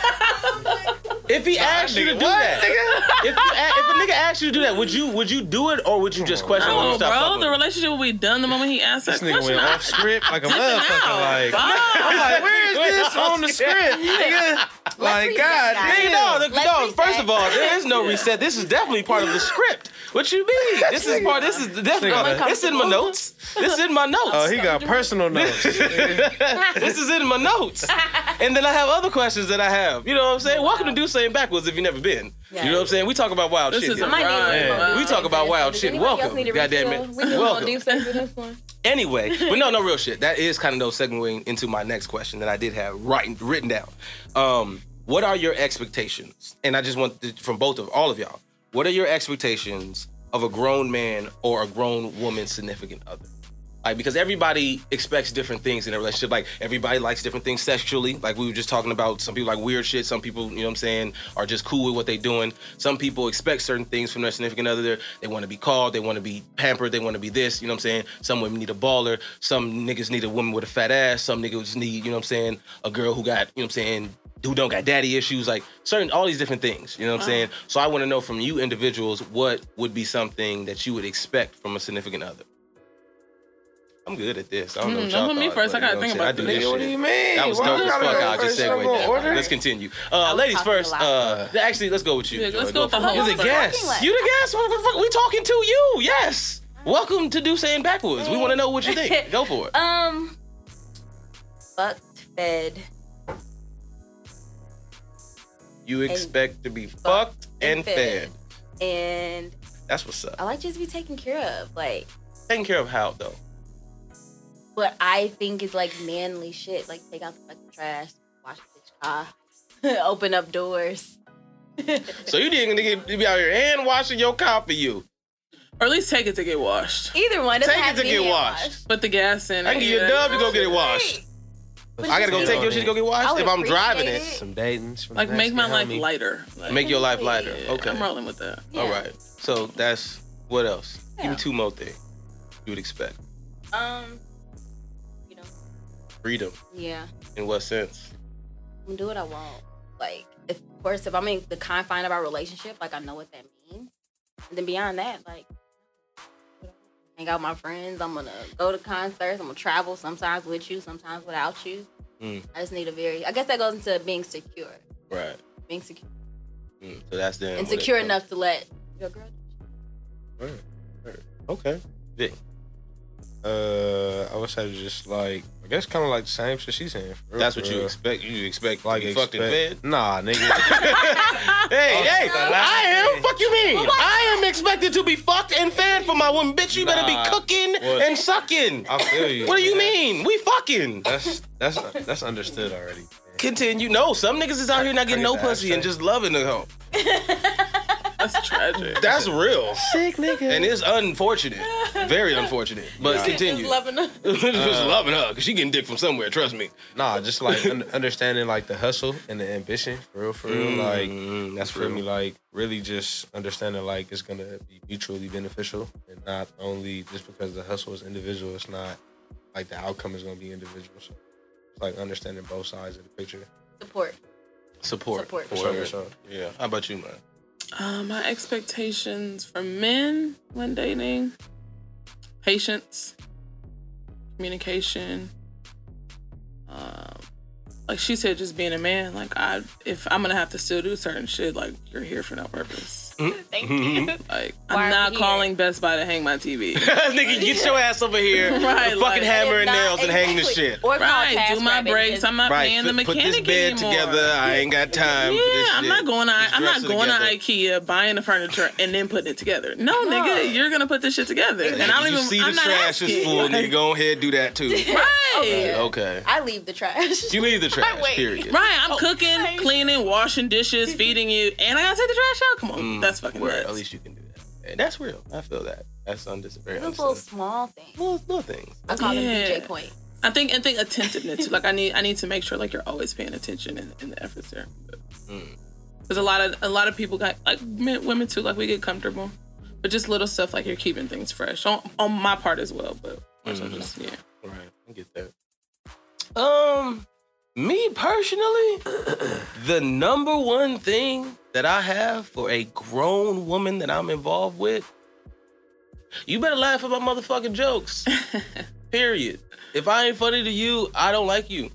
<laughs> if he asked you to do that, if, you, a- if a nigga asked you to do that, would you would you do it or would you just question when No, stop bro, fucking the relationship will be done the moment he asks that. This nigga went off script like a Dipping motherfucker. Like, I'm like, where is this on the script, nigga? Like, reset God that. Nigga, damn. no, the, Let's no. Reset. First of all, there is no reset. This is definitely part of the script. What you mean? This is part. This is definitely. Nigga. It's in my notes. This is in my notes. Oh, he got personal <laughs> notes. this is in my notes. And then I have other questions that I have. You know what I'm saying? Welcome to Do Saying Backwards if you've never been. You know what I'm saying? We talk about wild This shit. is here. a I might need a Right. little Yeah. We talk about wild Does shit. Welcome. need a Goddamn refill? it. We need a little Welcome. deep this one. Anyway, but no, no <laughs> real shit. That is kind of no segueing into my next question that I did have writing written down. Um, what are your expectations? And I just want to, from both of all of y'all. What are your expectations of a grown man or a grown woman significant other? Like because everybody expects different things in a relationship. Like everybody likes different things sexually. Like we were just talking about. Some people like weird shit. Some people, you know what I'm saying, are just cool with what they doing. Some people expect certain things from their significant other. They're- They want to be called. They want to be pampered. They want to be this. You know what I'm saying? Some women need a baller. Some niggas need a woman with a fat ass. Some niggas need, you know what I'm saying, a girl who got, you know what I'm saying, who don't got daddy issues. Like certain, all these different things. You know what I'm saying? So I want to know from you individuals what would be something that you would expect from a significant other. I'm good at this. I don't know. Hmm, what don't y'all put me thought, first. but I gotta know think about saying? this. I do Nigga, what do you mean? That was Why dope as fuck. I just first? segued that. Let's continue. Uh, ladies first. Uh, actually, let's go with you. Yeah, let's Joy. go with the host You're the guest. Like- You the guest. What the fuck? We talking to you? Yes. Welcome to Do Saying Backwards. We want to know what you think. <laughs> Go for it. Um, fucked, fed, You expect to be fucked and fed. and That's what's up. I like just to be taken care of. Like Taking care of how though? what I think is like manly shit. Like take out the fucking trash, wash the bitch car, <laughs> open up doors. So you didn't get to be out here hand washing your car for you. Or at least take it to get washed. Either one. Take it to get hand washed. Put the gas in. I can it. give you a dub to go get it washed. Right. I gotta go Sit take on your shit to go get washed if I'm driving it. appreciate Some datings. Like make my life homie. lighter. Like, Make your life lighter. yeah, Okay. I'm rolling with that. Yeah. All right. So that's what else? Give me two more things you would expect. Um, you know, Freedom. yeah. In what sense? I'm gonna do what I want. Like, if, of course, if I'm in the confine of our relationship, like I know what that means. And then beyond that, like, hang out with my friends. I'm gonna go to concerts. I'm gonna travel sometimes with you, sometimes without you. Mm. I just need a very. I guess that goes into being secure. Right. Being secure Mm. So that's then. and secure enough to let your girl. Word, word. Okay. Vic. Uh, I would say just like I guess kind of like the same shit she's saying. for real, That's for what you expect. You expect Like like fucked in expect- bed. Nah, nigga. <laughs> Hey, hey, I am. Fuck you mean? I am expected to be fucked and fed for my woman. Bitch, you better be cooking What? and sucking. I feel you. What do you mean? We fucking. That's that's that's understood already. man. Continue. No, some niggas is out here not getting no I get the pussy and just loving the hoe. <laughs> That's tragic. That's real. Sick nigga. And it's unfortunate. Very unfortunate. But continue. Just loving her. <laughs> just loving her because she getting dick from somewhere. Trust me. Nah, just like un- understanding like the hustle and the ambition, for real, for real. Like Mm, that's for me, like really just understanding like it's gonna be mutually beneficial and not only just because the hustle is individual, it's not like the outcome is gonna be individual. So it's like understanding both sides of the picture. Support. Support. Support. For sure. Yeah. How about you, man? Uh, my expectations for men when dating: patience, communication. Um, like she said, just being a man. Like I, if I'm gonna have to still do certain shit, like you're here for no purpose. <laughs> Thank you. Like I'm we not here? calling Best Buy to hang my TV. <laughs> Nigga, get your ass over here. <laughs> Right, with like- fucking hammer and nails and hang the shit. Or call right, do my Rabbit breaks. I'm not Right, paying the put mechanic this bed anymore. together. I ain't got time Yeah, for this I'm not going to. I'm not going together. to IKEA, buying the furniture, and then putting it together. No, No. nigga, you're gonna put this shit together, and I don't you even. see I'm the not trash is asking. full, Like, nigga. Go ahead, and do that too. Right. Okay. I leave the trash. You leave the trash. Period. Right, I'm cooking, cleaning, washing dishes, feeding you, and I gotta take the trash out. Come on, Mm, that's fucking word. nuts. At least you can do that. And that's real. I feel that. That's undis- very Those little understandable. small things. Little, little things. I call Yeah. them DJ points. I think I think attentiveness. too. like I need I need to make sure like you're always paying attention in, in the efforts there. Mm. Because a lot of a lot of people got like men, women too. Like we get comfortable, but just little stuff like you're keeping things fresh on, on my part as well. But also Mhm. just yeah. Right. I get that. Um, me personally, <clears throat> the number one thing that I have for a grown woman that I'm involved with, you better laugh at my motherfucking jokes. <laughs> Period. If I ain't funny to you, I don't like you.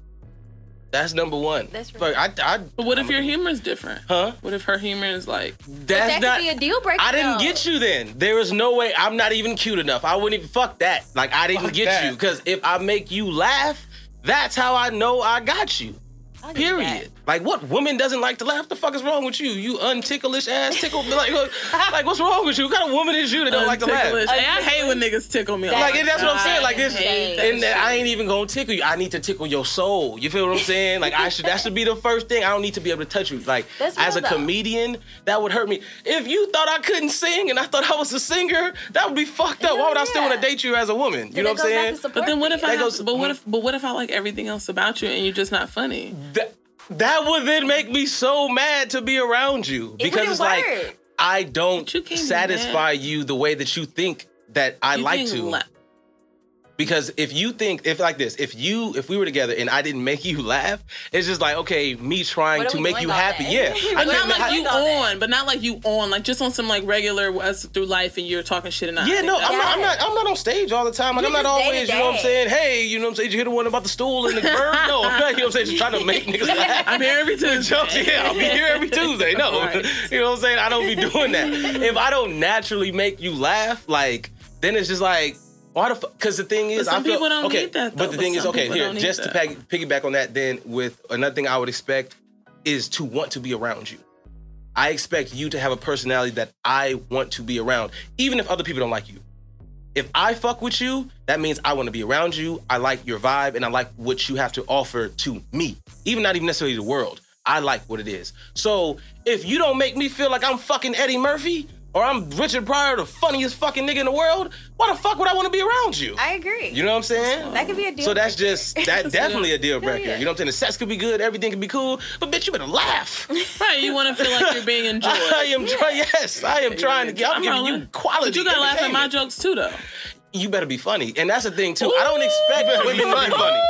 That's number one. That's Fuck, I, I, But what if your humor is different? Huh? What if her humor is like That's that not. could be a deal breaker. I didn't though. get you then. There is no way. I'm not even cute enough. I wouldn't even fuck that. Like I didn't Fuck get that. you because if I make you laugh, that's how I know I got you. I'll give you that. Period. Like what woman doesn't like to laugh? The fuck is wrong with you? You unticklish ass tickle. Like, like what's wrong with you? What kind of woman is you that don't like to laugh? ticklish? Hey, I hate when niggas tickle me. Like that's what I'm saying. Like this, I and that I ain't even gonna tickle you. I need to tickle your soul. You feel what I'm saying? Like I should. That should be the first thing. I don't need to be able to touch you. Like That's as a though. comedian, that would hurt me. If you thought I couldn't sing and I thought I was a singer, that would be fucked up. Why would I still want to date you as a woman? You know what I'm saying? But then what if. I That have, goes- but what if but what if I like everything else about you and you're just not funny? That that would then make me so mad to be around you because wouldn't it's like. I don't you satisfy you the way that you think that I You like think to. La- Because if you think if like this, if you if we were together and I didn't make you <laughs> laugh, it's just like okay, me trying to make you happy. day? Yeah, But <laughs> I can't not like you all that. on, but not like you on, like just on some like regular us through life and you're talking shit and I Yeah, no, I'm not, I'm not. I'm not on stage all the time. Like You I'm not just day to always. You know what I'm saying? Hey, you know what I'm saying? Did you hear the one about the stool and the <laughs> bird? No, I'm not. You know what I'm saying? Just trying to make niggas laugh. I'm here every Tuesday. jokes. Yeah, I'll be here every Tuesday. No, Right. you know what I'm saying? I don't be doing that. If I don't naturally make you laugh, like then it's just like. Why the fuck? Because the thing is, some I feel people don't okay. need that, but the But thing is, okay, here, just to peg, piggyback on that, then with another thing I would expect is to want to be around you. I expect you to have a personality that I want to be around, even if other people don't like you. If I fuck with you, that means I want to be around you. I like your vibe and I like what you have to offer to me, even not even necessarily the world. I like what it is. So if you don't make me feel like I'm fucking Eddie Murphy or I'm Richard Pryor, the funniest fucking nigga in the world, why the fuck would I want to be around you? I agree. You know what I'm saying? that could be a deal. So that's breaker. just that <laughs> definitely a deal breaker. yeah. You know what I'm saying? The sex could be good, everything could be cool, but bitch, you better laugh. <laughs> Right, you want to feel like you're being <laughs> enjoyed. I am trying. Yes, I am trying to get. I'm, I'm giving you quality. But you gotta laugh at my jokes too, though. You better be funny, and that's the thing too. I don't expect women to be funny.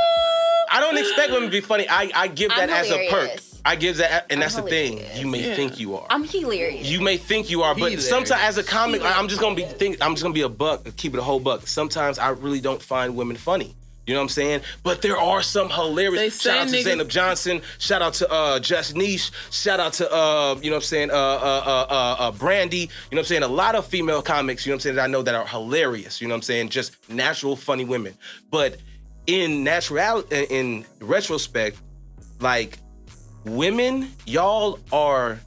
I don't expect women to be funny. I, I give that as a perk. Hilarious. I give that, and I'm that's the thing. You may Yeah. think you are. I'm hilarious. You may think you are, but Hilarious. sometimes as a comic, I- I'm just gonna be think. I'm just gonna be a buck. Keep it a whole buck. Sometimes I really don't find women funny. You know what I'm saying? But there are some hilarious. say Shout out to niggas- Zainab Johnson. Shout out to uh, Jess Niche. Shout out to uh, you know what I'm saying? Uh, uh, uh, uh, uh, Brandy. You know what I'm saying? A lot of female comics. You know what I'm saying? That I know that are hilarious. You know what I'm saying? Just natural, funny women. But in natural, in, in retrospect, like women, y'all are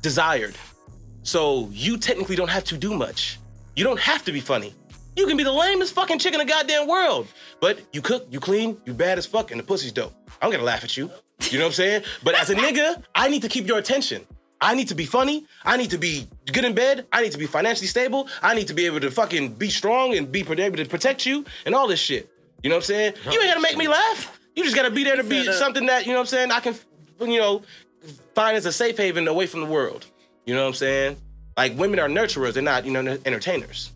desired. So you technically don't have to do much. You don't have to be funny. You can be the lamest fucking chick in the goddamn world. But you cook, you clean, you bad as fuck, and the pussy's dope. I'm gonna laugh at you. You know what I'm saying? But as a nigga, I need to keep your attention. I need to be funny. I need to be good in bed. I need to be financially stable. I need to be able to fucking be strong and be able to protect you and all this shit. You know what I'm saying? You ain't gotta make me laugh. You just gotta be there to be uh, something that, you know what I'm saying, I can, you know, find as a safe haven away from the world. You know what I'm saying? Like women are nurturers, they're not, you know, entertainers.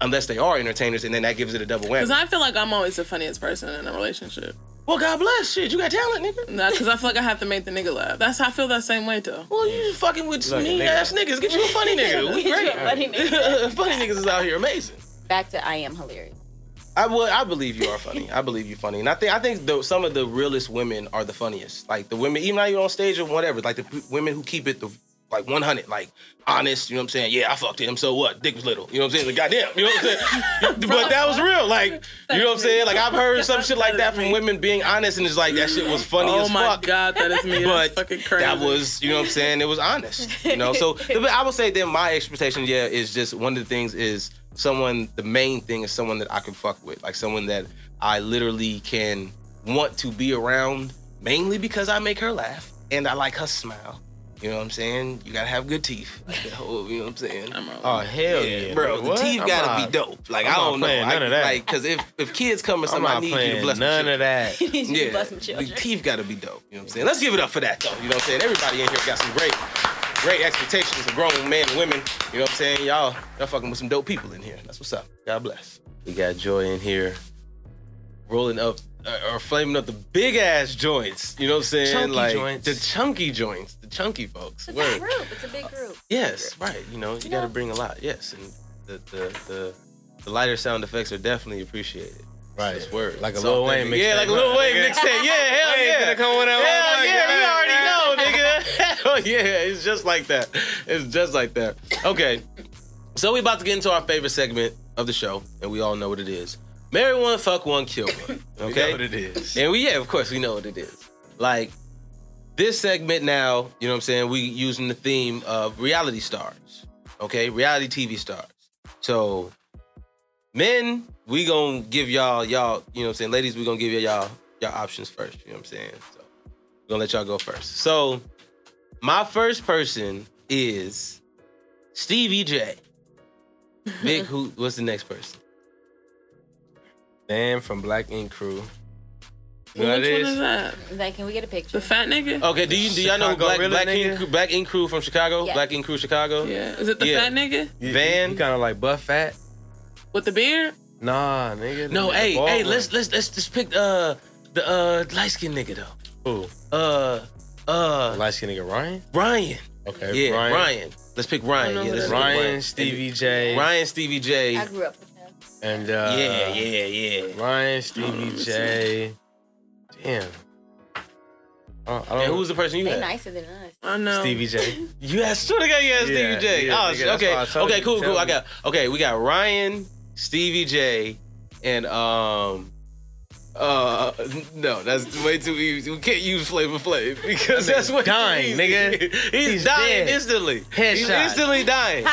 Unless they are entertainers, and then that gives it a double win. Because. I feel like I'm always the funniest person in a relationship. well, God bless, shit, you got talent, nigga. Nah, because I feel like I have to make the nigga laugh. That's how I feel that same way though. Well, you just fucking with Look, mean nigga. ass niggas. Get you a funny <laughs> nigga. We Get you great. funny nigga. <laughs> funny niggas is out here amazing. Back to I am hilarious. I would. I believe you are funny. I believe you're funny, and I think I think the, some of the realest women are the funniest. Like the women, even though you're on stage or whatever, like the p- women who keep it the like 100, like honest. You know what I'm saying? Yeah, I fucked him. So what? Dick was little. You know what I'm saying? Like goddamn. You know what I'm saying? <laughs> but that was real. Like you know what I'm saying? Like I've heard some shit like that from women being honest, and it's like that shit was funny oh as my god, that is me. But fucking crazy. that was, you know what I'm saying? It was honest, you know. So <laughs> but I would say then my expectation, yeah, is just one of the things is someone. The main thing is someone that I can fuck with, like someone that I literally can want to be around, mainly because I make her laugh and I like her smile. You know what I'm saying? You gotta have good teeth. Like the <laughs> whole, you know what I'm saying? I'm. Oh hell yeah, bro, nigga, the what? teeth I'm gotta not- be dope. Like I'm I don't know, playing I, none of that. like because if if kids come or I'm something, I need you to playing bless my none children. of that. <laughs> You Yeah, bless some the teeth got to be dope. You know what I'm saying? Let's give it up for that, though. You know what I'm saying? Everybody in here got some great, great expectations of grown men and women. You know what I'm saying? Y'all, y'all fucking with some dope people in here. That's what's up. God bless. We got Joy in here, rolling up uh, or flaming up the big ass joints. You know what I'm saying? Chunky like joints. the chunky joints, the chunky folks. It's Word. a group. It's a big group. Yes, right. You know, you got to Yeah. bring a lot. Yes, and the the the, the lighter sound effects are definitely appreciated. Right. That's word. Like a It's Lil Wayne that- Yeah, like a Lil huh, Wayne nigga? mixtape. Yeah, hell Wayne yeah. finna come with that Hell yeah, we already know, nigga. <laughs> <laughs> Yeah, it's just like that. It's just like that. Okay, so we about to get into our favorite segment of the show, and we all know what it is. Marry one, fuck one, kill one. <laughs> We know Okay, what it is. and we yeah, of course we know what it is. Like this segment now, you know what I'm saying? We using the theme of reality stars. Okay, reality TV stars. So men, we gonna give y'all y'all, you know what I'm saying? Ladies, we gonna give y'all y'all options first, you know what I'm saying? So we're gonna let y'all go first. So my first person is Stevie J. Vic, <laughs> who what's the next person? Dan from Black Ink Crew. You know which it one is is? that? Like, can we get a picture? The fat nigga? Okay, do you do y'all know Chicago Black really, Black nigga? Ink, Crew- Black Ink Crew from Chicago? Yeah. Black Ink Crew Chicago? Yeah. Is it the Yeah. fat nigga Van? You, kind of like buff fat. with the beard? Nah, nigga. No, the hey, bald hey, one. let's let's let's just pick uh the uh light skinned nigga though. Who? Uh uh Light skin nigga Ryan. Ryan. Okay. Yeah, Ryan. Ryan. Let's pick Ryan. Yeah, let's that pick. Ryan, Stevie J. Ryan, Stevie J. I grew up with him. And uh, yeah, yeah, yeah. Ryan, Stevie J. Damn. Uh, I don't. And who's the person you They had? nicer than us. I know. Stevie J. <laughs> You had sure to got you had Yeah, Stevie J. yeah, oh, nigga, okay, why I told okay, you, cool, tell cool. I got okay. We got Ryan, Stevie J, and um. Uh no, that's way too easy. We can't use Flavor Flav because that's what dying, nigga. <laughs> He's, He's dying dead. instantly. He's instantly dying.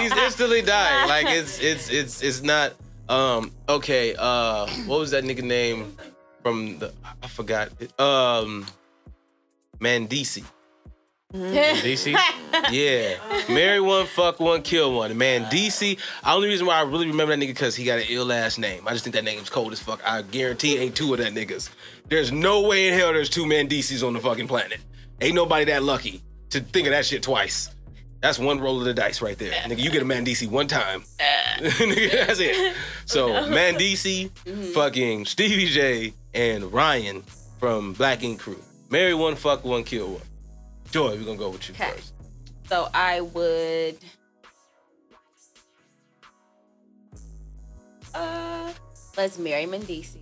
He's instantly dying. Like it's it's it's it's not. Um. Okay. Uh. What was that nigga name from the? I forgot. Um. Mendeecees. Mm-hmm. DC. <laughs> Yeah. Marry one, fuck one, kill one. Man, DC. The only reason why I really remember that nigga because he got an ill ass name. I just think that name's cold as fuck. I guarantee ain't two of that niggas. There's no way in hell there's two man DCs on the fucking planet. Ain't nobody that lucky to think of that shit twice. That's one roll of the dice right there. Nigga, you get a man DC one time. <laughs> <laughs> Nigga, that's it. So man DC, mm-hmm. fucking Stevie J, and Ryan from Black Ink Crew. Marry one, fuck one, kill one. Joy, we're gonna go with you Okay. first. So I would. Uh, Let's marry Mendeecees.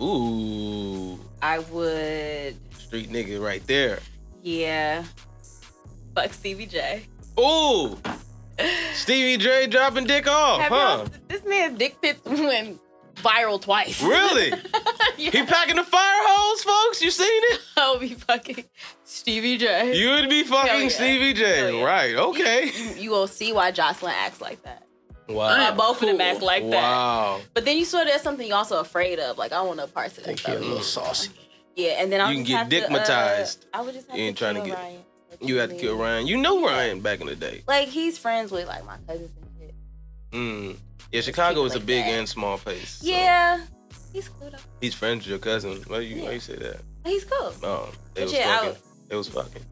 Ooh, I would, street nigga right there. yeah. Fuck Stevie J. Ooh, Stevie J dropping dick off, Have huh? this man's dick pics <laughs> went viral twice. Really? <laughs> yeah. He packing the fire hose, folks. You seen it? <laughs> I'll be fucking Stevie J. You would be fucking yeah. Stevie J, yeah. right? Okay. You, you will see why Joseline acts like that. Wow. Why Yeah, both of them cool. act like that. wow. But then you swear there's something you're also afraid of. Like I want no parts of that Think he a little saucy. Yeah, and then I You can just get have to, uh, dickmatized. I would just have You ain't to trying to get- Ryan. You had to kill Ryan. You know Ryan back in the day. Like he's friends with like my cousins and shit. Mm. Yeah, Chicago is a big that. and small place. so Yeah, he's cool though. He's friends with your cousin. Why you, why you say that? He's cool. Oh, they But was yeah, I fucking. would- They was fucking.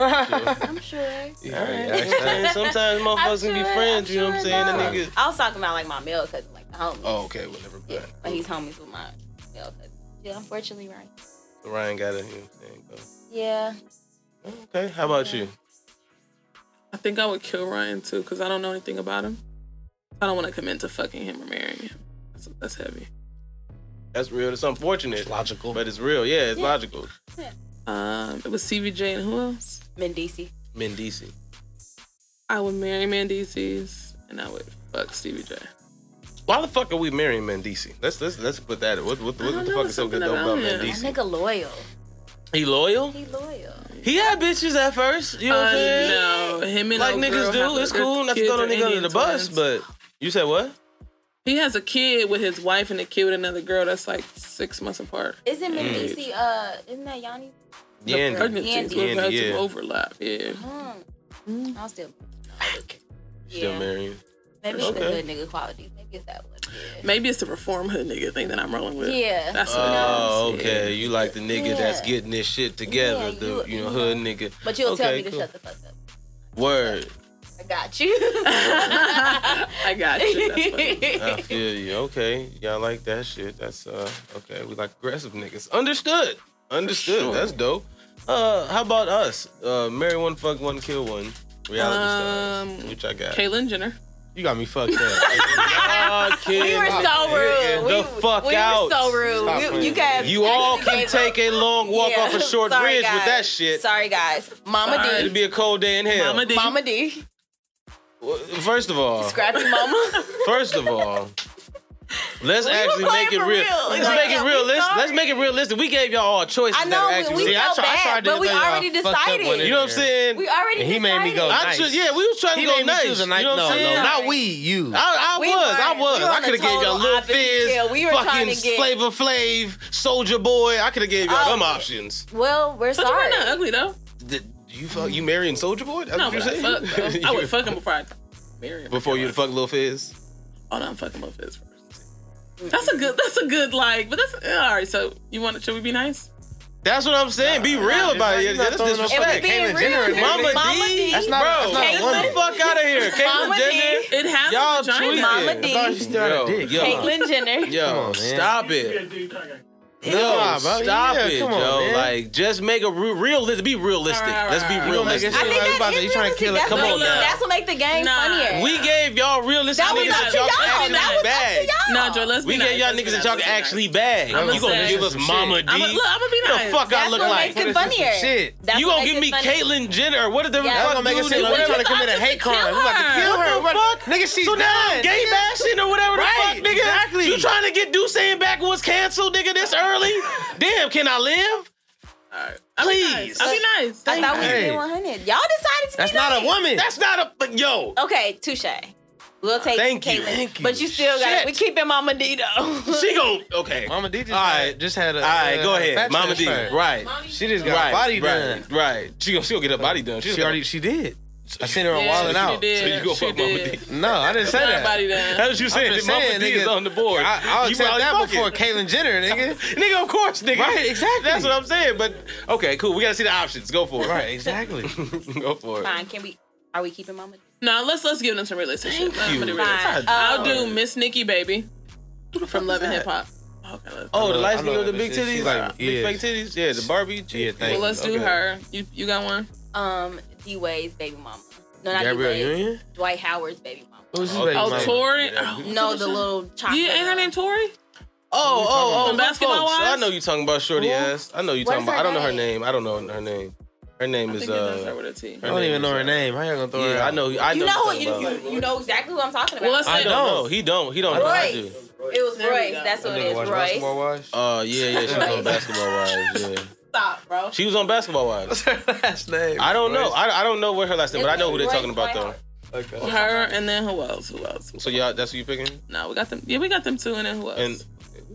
<laughs> I'm sure. Yeah, Alright. yeah, I'm saying sometimes motherfuckers can be friends. I'm You know what I'm saying? The niggas. I was talking about like my male cousin, like the homies. Oh, okay. Well, never Yeah, mind. like he's homies with my male cousin. Yeah, unfortunately, Ryan. So Ryan got it. You know what I'm saying? Go. Yeah. Okay. How about you? I think I would kill Ryan too because I don't know anything about him. I don't want to commit to fucking him or marrying him. That's, that's heavy. That's real. It's unfortunate, It's logical. but it's real. Yeah, it's Yeah. logical. Um, it was Stevie J and who else? Mendeecees. Mendeecees. I would marry Mendeecees and I would fuck Stevie J. Why the fuck are we marrying Mendeecees? Let's let's let's put that. What what, what the know, fuck is so good though about about him. That nigga loyal. He loyal. He loyal. He had bitches at first. You know what I'm Uh, saying? no, him and Like niggas do. It's cool not to kids throw the nigga under Indian the bus, but you said what? He has a kid with his wife and a kid with another girl that's like six months apart. Isn't Mm. Mendeecees, uh, isn't that Yanni? Yandy. Pregnancies Yandy. will Yandy, some yeah. overlap. Yeah. Mm. I'll still. Still Yeah. marrying. Maybe it's Okay. the good nigga qualities. Maybe it's that one. Yeah. Maybe it's the reform hood nigga thing that I'm rolling with. Yeah. That's what Oh, it is. okay. You like the nigga that's getting this shit together, Yeah, the you- you know hood nigga. But you'll tell Okay, me to shut the fuck up. Word. I got you. <laughs> I got you. That's funny. I feel you. Okay, y'all like that shit. That's uh okay. We like aggressive niggas. Understood. Understood. sure. That's dope. Uh, how about us? Uh, marry one, fuck one, kill one. Reality Um, stars. Which I got. Caitlyn Jenner. You got me fucked up. <laughs> Y'all we were so rude. The we, fuck we out. were so rude. We- you guys. You all can take a long walk Yeah. off a <laughs> short Sorry, bridge with that shit. Sorry, guys. Mama Sorry. It'd be a cold day in hell. Mama D. Mama D. Well, First of all, Scrappy Mama. first of all, let's We actually make it real. real. Let's Like, make it we realistic. sorry. Let's make it realistic. We gave y'all all choices. I know were we, actually we See, I felt tried- I bad, tried to but we y'all already decided. You know what I'm saying? We already And he made me decided. go, I nice. just, yeah, we was trying to go made nice. choose a nice. You know what I'm saying? no, not we. You. I, I We was, I weren't. was. We I could have gave y'all total Lil opposite Fizz, scale. We were fucking trying get- Flavor Flav, Soulja Boy. I could have gave y'all Oh. them options. Well, we're But sorry. you're not ugly though. Did you fuck? You marrying Soulja Boy? That's No, what you but I, fuck. I would fuck him before I marry him. Before you fuck Lil Fizz. Oh no, I'm fucking Lil Fizz first. That's a good. That's a good like. But that's all right. So you want? to Should we be nice? That's what I'm saying. Be real about it. you're not That's throwing no It was disrespect. Caitlyn. Jenner. Mama, Mama D. D. That's not- Bro, that's not get the fuck out of here. <laughs> Caitlyn Mama D. Jenner. It has Y'all a vagina. Mama I thought she D. still had Yo, a dick. yo. Caitlyn Jenner. Yo, Come on, man. stop it. Yo, Nah, bro. stop Yeah, it, come on, yo. man. Like, just make a re- realistic. Be realistic. All right, all Let's be right, all right. You realistic. I seem think like you that about to- is you trying to kill it. Come That's on now. That's what make the game Nah. funnier. We gave y'all realistic that was niggas up that to y'all y'all. can That actually was up bag. to y'all. No, Joe. Let's We be gave nice. y'all niggas that y'all can actually nice. bag. I'ma You gonna give us Mama shit. D? I'm a, look, I'm gonna be the nice. fuck I That's look what like? makes it What is funnier. shit? You what gonna give me it funnier. Caitlyn Jenner? What the Yeah. That's fuck gonna make it dude seem like we're trying to commit a hate crime. We about to her. kill What her. the fuck? Nigga, she's so now done. I'm gay bashing or whatever the fuck, nigga. exactly. You trying to get Deuce saying back was canceled, nigga, this early? Damn, can I live? All right. I'll be nice. Please. I'll be nice. I thought we Hey. did 100. Y'all decided to That's be not a woman. That's not a but yo. Okay, touche. We'll take Thank you. Thank you. But you still got it. We keeping Mama D though. She gon' okay. Mama D just, All had, just had a. All right, go a ahead, Mama D. transplant. Right, She just got right, her body right, done. Right, she gonna still get her body done. She gonna- already. She did. I seen her on Yeah, Wildin' she Out. did. So you go She fuck Mama. D. No, I didn't say that. Everybody done. <laughs> That's what you saying. just Mama saying, D is on the board. I, I'll You accept probably that fucking- before Caitlyn Jenner, nigga. <laughs> Nigga, of course, nigga. Right, exactly. That's what I'm saying. But okay, cool. We gotta see the options. Go for it. Right, exactly. <laughs> Go for it. Fine. Can we? Are we keeping Mama D? No, let's let's give them some realistic. Thank I'm gonna you. do realistic. Fine. I'll do Miss Nikki Baby from Love and? Hip Hop. Okay, let's, Oh, the know- light I skin with the big shit. Titties, like- big yeah. fake titties. Yeah, the Barbie. chick. Yeah, thank well, let's do Okay. her. You you got one? Um, D Wade's baby mama. No, not Gabrielle D-Wade. Union? Dwight Howard's baby mama. Who's his Oh, baby Oh, mama? Tori. Yeah. Oh, No, the little chocolate. Yeah, ain't her name Tori? Oh, oh, oh, From them Basketball folks. I know you talking about Shorty Who? ass. I know you What talking about. I don't know her name? name. I don't know her name. Her name I is think it uh. with a T. I don't even know her name. How y'all gonna throw her Yeah, out? I know. I know. You know who you're you, you, you know exactly who I'm talking about. Well, let's I don't don't. know. He don't. He don't know. I do. It was There Royce. That's what That it nigga is. watch Royce. Basketball Wives? Uh, yeah, yeah. She was on Basketball Wives. Yeah, Stop, bro. she was on Basketball Wives. What's her last name? I don't know. I, I don't know what her last name, but I know who they're talking about though. Okay. Her and then who else? Who else? So y'all, that's who you picking? No, we got them. Yeah, we got them two, and then who else? And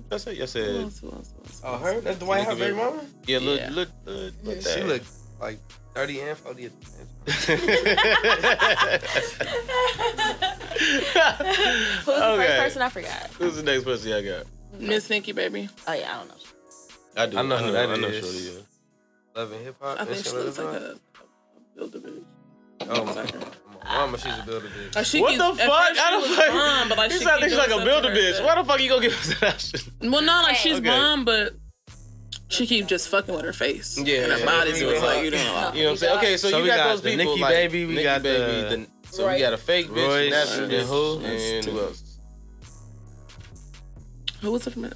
that's it. You who said else? Who else? Who else? Oh, her? That's the White House baby mama? yeah. Look, Yeah. look, look, look. She that. look like 30 and 40 at the same time. <laughs> <laughs> Who's the first Okay. person I forgot? Who's the next person I got? Miss Nikki, baby. Oh yeah, I don't know. I do. I know who that I know is. Shorty, yeah. Love and hip hop. I think she looks like a, a builder bitch. Oh my my mama, she's a builder bitch. Uh, she What the fuck? first I she don't was fuck- bomb, but like He she sound like she's like a builder bitch. Why the fuck you gonna give us that shit. Well, no, like she's Okay. bomb, but she keep just fucking with her face. Yeah, and her yeah. body. So it's like you know. You know. know what I'm saying? Okay, so, So you got, got those the people. Nikki like, Baby, we Nikki got Baby, the- so we got a fake bitch, Royce, natural and who? and who else? Who was it from?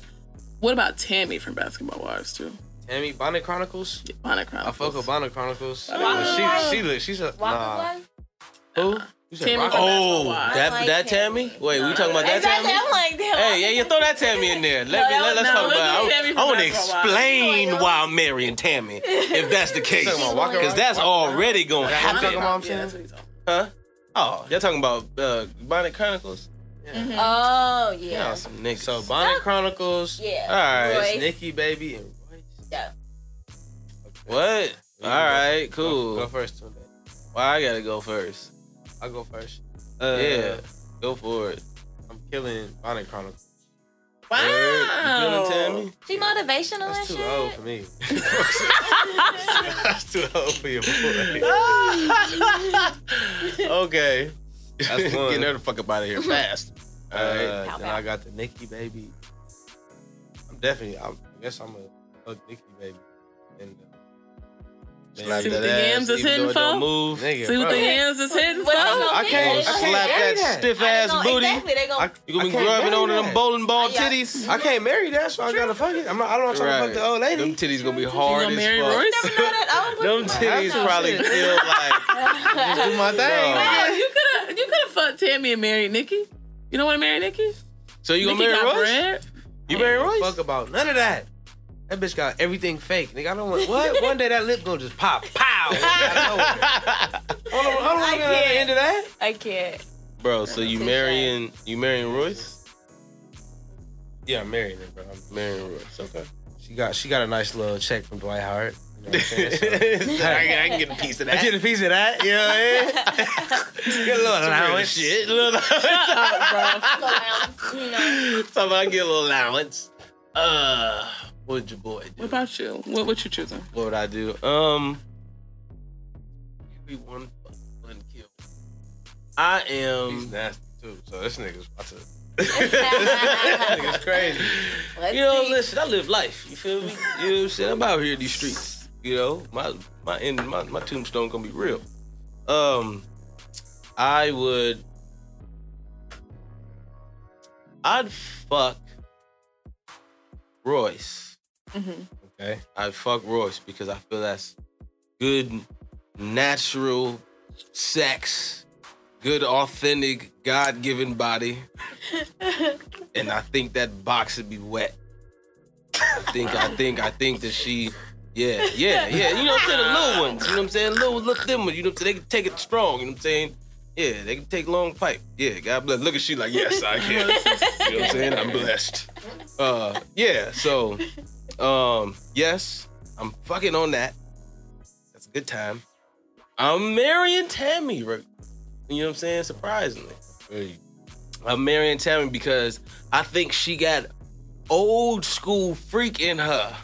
What about Tammy from Basketball Wives too? Tammy, Bonnet Chronicles. Yeah, Bonnet I Chronicles. fuck with Bonnet Chronicles. Walker She, she look, she's a, nah. Who? Tammy Oh, that like that Tammy. Tammy? Wait, we talking about that Exactly. Tammy? I'm like, damn. Hey, yeah, you throw that Tammy in there. Let No, me let, let's no, talk let's about. do it. Tammy I, from want to explain why I'm marrying Tammy, <laughs> if that's the case, Talking about Walker because that's already gonna Is that what happen, talking about? Yeah, that's what he's talking huh? Oh, y'all talking about uh, Bonnet Chronicles? Mm-hmm. Oh Yeah, yeah. some niggas. So Bonnet Chronicles. Yeah. All right. Royce. Nikki Baby and Royce. Yeah. What? You All go- right, Go, cool. go first, Tunde. Why I gotta go first? I'll go first. Uh, yeah, go for it. I'm killing Bonnet Chronicles. Wow. Word. You feeling Tammy? She motivational That's too shit. old for me. <laughs> That's too old for your boy. <laughs> <laughs> okay. That's <laughs> one. Getting her the fuck up out of here fast. <laughs> All right. Uh, Pow, then pow. I got the Nikki Baby. I'm definitely. I'm, I guess I'm a fuck Nikki Baby. And uh, Slap See that what the ass, yams is even though hitting for? move. nigga, See what the hands is hitting for? I can't- I can't Slap that that. stiff I ass know, booty. Exactly. Gonna. I, You gonna I be can't grubbing on them bowling ball Yeah. titties. I can't marry that, so I gotta fuck it. I'm not. I'm not trying to fuck the old lady. Them titties gonna be hard gonna as fuck. Royce? Never know that. I Them titties probably feel like. <laughs> Just do my thing. Bro. Yeah, you could have you could have fucked Tammy and married Nikki. You don't want to marry Nikki? So you gonna Nikki marry got Royce? bread. You marry Royce? Fuck about none of that. That bitch got everything fake. Nigga, I don't want what? One day that lip gonna just pop. Pow! Out of. I don't, I don't I want to get can't. into that. I can't. Bro, so you marrying you marrying Royce? Yeah, I'm marrying her, bro. I'm- Marrying Royce. Okay. She got she got a nice little check from Dwight Howard. You know what I'm? So- <laughs> <laughs> I, can, I can get a piece of that. I get a piece of that, you know what I mean? Get a little Some real allowance. Shit. Little So, um, you know. so I get a little allowance. Uh, what'd your boy do? What about you? What what you choosing? What would I do? Um, everyone fucking kill. I am. He's am. nasty too. So this nigga's about to. Let's <laughs> This nigga's crazy. You know, see. listen. I live life. You feel me? You know what I'm saying? I'm out here in these streets. You know, my my end, my my tombstone gonna be real. Um, I would. I'd fuck Royce. Mm-hmm. Okay. I'd fuck Royce because I feel that's good, natural sex, good, authentic, God given body. <laughs> and I think that box would be wet. I think, I think, I think that she, yeah, yeah, yeah. You know what I'm saying? The little ones, you know what I'm saying? Little, little them ones, you know what I'm saying? They can take it strong, you know what I'm saying? Yeah, they can take long pipe. Yeah, God bless. Look at she like, yes, I can. <laughs> You know what I'm saying? I'm blessed. Uh, yeah, so um, yes, I'm fucking on that. That's a good time. I'm marrying Tammy, right? You know what I'm saying? Surprisingly. Hey, I'm marrying Tammy because I think she got old school freak in her.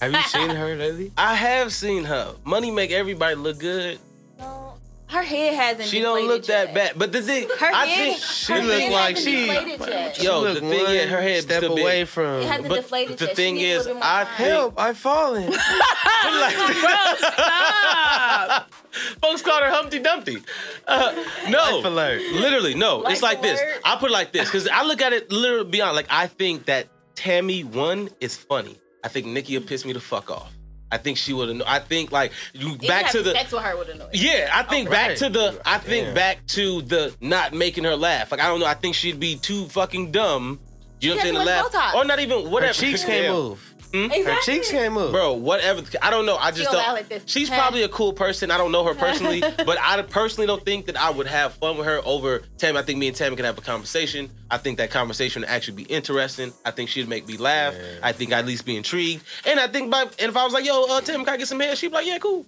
Have you seen her lately? <laughs> I have seen her. Money make everybody look good. No. Her head hasn't. She don't look deflated that yet. bad. But the thing, Her I head, think she her look like she- Yo, Look the thing is, her head step still big. from. It hasn't but deflated the yet. She thing needs is, little bit more I time. Help! I've fallen. Bro, <laughs> stop. <laughs> Folks called her Humpty Dumpty. Uh, no, Life alert. literally no. Life it's like this. I put it like this because I look at it literally beyond. Like I think that Tammy one is funny. I think Nikki would piss me the fuck off. I think she would. I think like you Even back to the. sex with her would annoy. Yeah, I think back right. to the. I think Damn. back to the not making her laugh. Like I don't know. I think she'd be too fucking dumb. You know She what I'm saying? has To too much laugh, Botox. or not even whatever. Her whatever. cheeks <laughs> can't move. Exactly. Her cheeks came up. Bro, whatever. I don't know. I just She'll don't. like this. She's probably a cool person. I don't know her personally, <laughs> but I personally don't think that I would have fun with her over Tammy. I think me and Tammy can have a conversation. I think that conversation would actually be interesting. I think she'd make me laugh. Yeah. I think I'd at least be intrigued. And I think by and if I was like, "Yo, uh, Tammy, can I get some hair?" She'd be like, "Yeah, cool.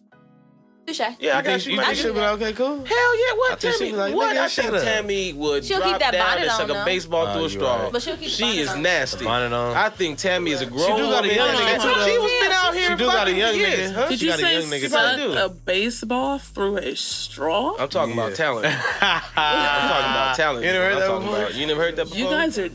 Touche. Yeah, I you got think, you." you man. think she'll be like, okay, cool? Hell yeah, what think she'd Tammy? be like, what? I think up. Tammy would She'll drop keep that down bonnet and on, suck a though. baseball Oh, through a straw. right. But she'll keep the She bonnet is on. nasty. Bonnet on. I think Tammy is a grown She do got a woman. young nigga, she- too, She though. was been out here She do got a young nigga. Did She you got a say suck a baseball through a straw? I'm talking about talent. <laughs> I'm talking about talent. You never heard that before? You never heard that before? You guys are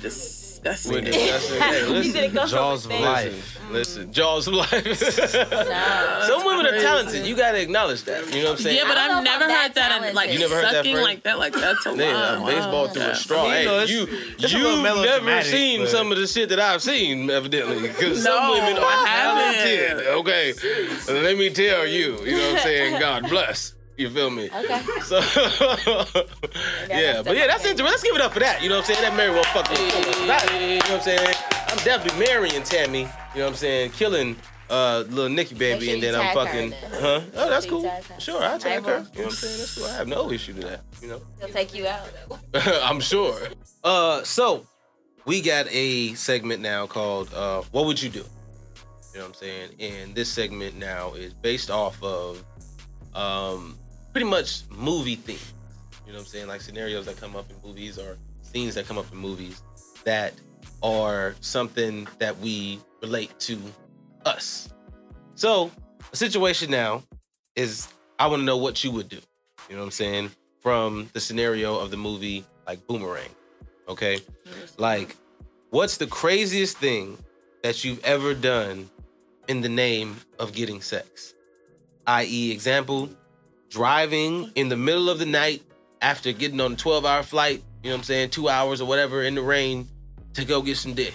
We're disgusting. discussing. Hey, You listen, didn't go Jaws from of life. listen, listen. Jaws of life. <laughs> No. Some women are talented. You gotta acknowledge that. You know what I'm saying? Yeah, but I I've never I'm heard that that like You never heard that sucking like that. Like that's a lot. Yeah, a baseball through a straw. I mean, you know, Hey, you it's a little you've never seen but- some of the shit that I've seen, evidently. Because some No, women are talented. Okay, let me tell you. You know what I'm saying? God bless. You feel me? Okay. <laughs> So, yeah, but yeah, that's it. interesting. Let's give it up for that. You know what I'm saying? That Mary won't fuck with. You know what I'm saying? I'm definitely marrying Tammy. You know what I'm saying? Killing uh, little Nikki baby, sure and then I'm fucking. then. Huh? Oh, that's cool. you tag her. Sure, I'll tag I her. You know what I'm saying? That's cool. I have no issue to that. You know. He'll take you out. <laughs> I'm sure. Uh, so we got a segment now called uh, "What Would You Do?" You know what I'm saying? And this segment now is based off of um, pretty much movie themes. You know what I'm saying? Like scenarios that come up in movies or scenes that come up in movies that are something that we relate to us. So the situation now is I want to know what you would do. You know what I'm saying? From the scenario of the movie like Boomerang. Okay? Like, what's the craziest thing that you've ever done in the name of getting sex? I.e., example, driving in the middle of the night after getting on a 12 hour flight, you know what I'm saying, two hours or whatever in the rain to go get some dick.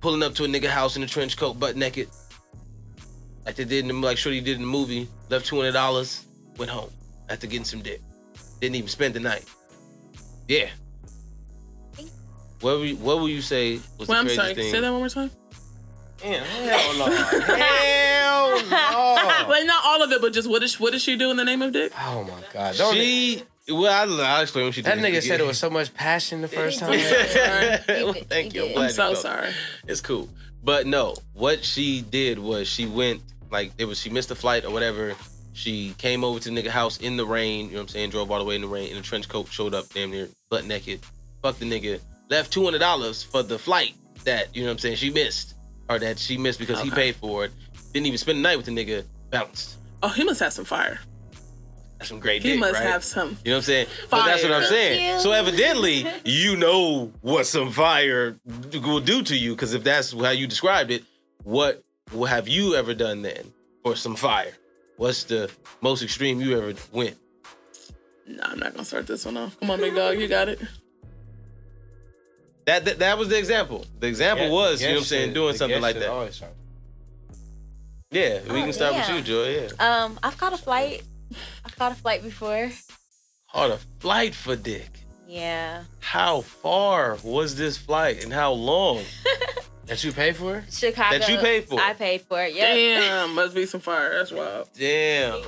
Pulling up to a nigga house in a trench coat, butt naked, like they did in the, like Shorty did in the movie, left $200, went home after getting some dick. Didn't even spend the night. Yeah. What will you, what will you say was Well, the I'm craziest sorry. thing? Say that one more time. Damn, hell no. hell <laughs> Oh, no. Like not all of it, but just what does what does she do in the name of dick? Oh my god. Don't She, well, I'll, I'll explain what she did. that nigga said it with so much passion the first time. <laughs> Well, thank you. I'm glad I'm so felt it. sorry. It's cool. But no, what she did was she went like it was she missed the flight or whatever. She came over to the nigga house in the rain, you know what I'm saying? Drove all the way in the rain in a trench coat, showed up damn near butt naked, fucked the nigga, left two hundred dollars for the flight that, you know what I'm saying, she missed. Or that she missed because he paid for it. Didn't even spend the night with the nigga, bounced. Oh, he must have some fire. That's some great He dick, must right? have some. You know what I'm saying? But that's what I'm saying. Thank. So evidently, you know what some fire will do to you. Because if that's how you described it, what what have you ever done then for some fire? What's the most extreme you ever went? No, I'm not gonna start this one off. Come on, big dog, you got it. That that, that was the example. The example was, you know what I'm saying, doing something like that. Yeah, we Oh, can start yeah. with you, Joy. Yeah. Um, I've caught a flight. I've caught a flight before. Caught a flight for dick. Yeah. How far was this flight and how long? <laughs> That you pay for? Chicago. That you paid for? I paid for it. Yeah. Damn, must be some fire. That's wild. Damn.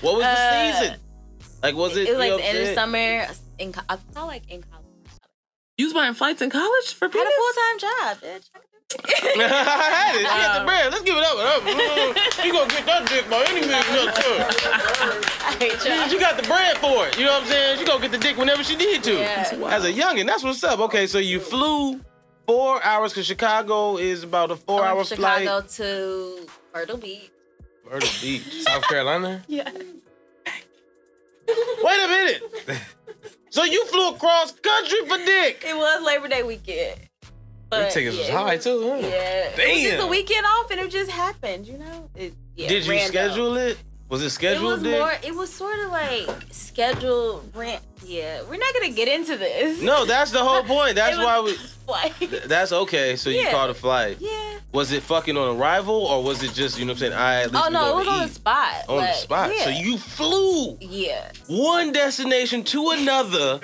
What was the Uh, season? Like, was it? It was like the end of summer. In co- I felt like in college. You was buying flights in college for I had a full time job, bitch. I had it. She got the bread. Let's give it up. Mm, You gonna get that dick by any means necessary. <laughs> I y'all. She got the bread for it. You know what I'm saying? She gonna get the dick whenever she need to. Yeah. Wow. As a youngin', that's what's up. Okay, so you flew four hours because Chicago is about a four-hour from flight. Chicago to Myrtle Beach. Myrtle Beach, South Carolina. <laughs> Yeah. Wait a minute. <laughs> So you flew across country for dick? It was Labor Day weekend. But tickets was yeah, it high, too, huh? Yeah. It was just a weekend off and it just happened, you know? It, yeah, Did you random. schedule it? Was it scheduled? It was dick? more it was sort of like scheduled rent. Yeah. We're not gonna get into this. No, that's the whole point. <laughs> That's It was why we. flight. That's okay. So you Yeah. caught a flight. yeah. Was it fucking on arrival or was it just you know what I'm saying? I at least Oh no, it was to on the spot. On the spot. Yeah. So you flew Yeah. one destination to another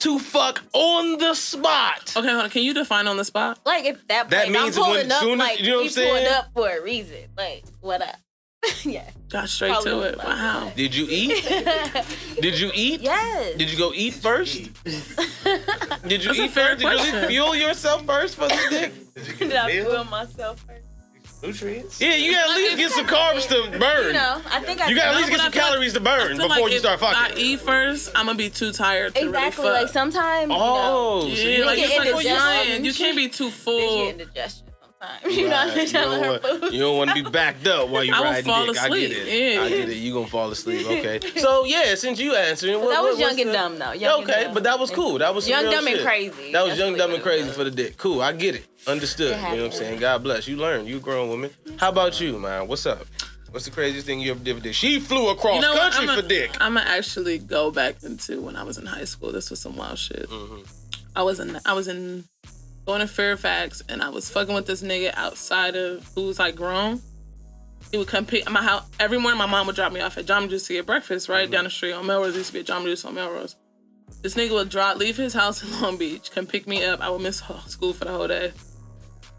to fuck on the spot. Okay, hold on. Can you define on the spot? Like if that, That point, means I'm when pulling up, soon like you know what I'm saying? pulling up for a reason. Like what up? <laughs> yeah. Got straight Probably to it. like Wow. Did you eat? <laughs> Did you eat? yes. Did you go eat first? <laughs> Did you That's a eat fair first? Did you fuel yourself first for the dick? Did I feel myself first? Nutrients. Yeah, you gotta at least get some carbs to burn. You know, I think I You gotta at least get some I feel like- calories to burn feel before like you if start I fucking. eat first, I'm gonna be too tired to exactly really like sometimes. Oh, you know, oh, you Yeah, like it's like you're indigestion. saying. You can't be too full. get indigestion sometimes. <laughs> You Right. <laughs> You, her don't want, food. you don't want to be backed up while you I will riding fall dick. asleep, I get it. yeah. I get it. You gonna fall asleep. <laughs> Okay. So yeah, since you answering, what, that what- was young and the- dumb though. Young okay, dumb. but that was cool. That was Young, dumb, and crazy. That was That's young, what dumb, and crazy for the dick. Cool, I get it. Understood. It You know what I'm saying? God bless. You learn. You grown woman. How about you, man? What's up? What's the craziest thing you ever did with dick? She flew across You know country I'm for dick. I'm gonna actually go back into when I was in high school. This was some wild shit. Mm-hmm. I was in I was in going to Fairfax and I was fucking with this nigga outside of who was like grown. He would come pick my house every morning. My mom would drop me off at Jamba Juice to get breakfast right down the street on Melrose. There used to be a Jamba Juice on Melrose. This nigga would drop, leave his house in Long Beach, come pick me up. I would miss school for the whole day.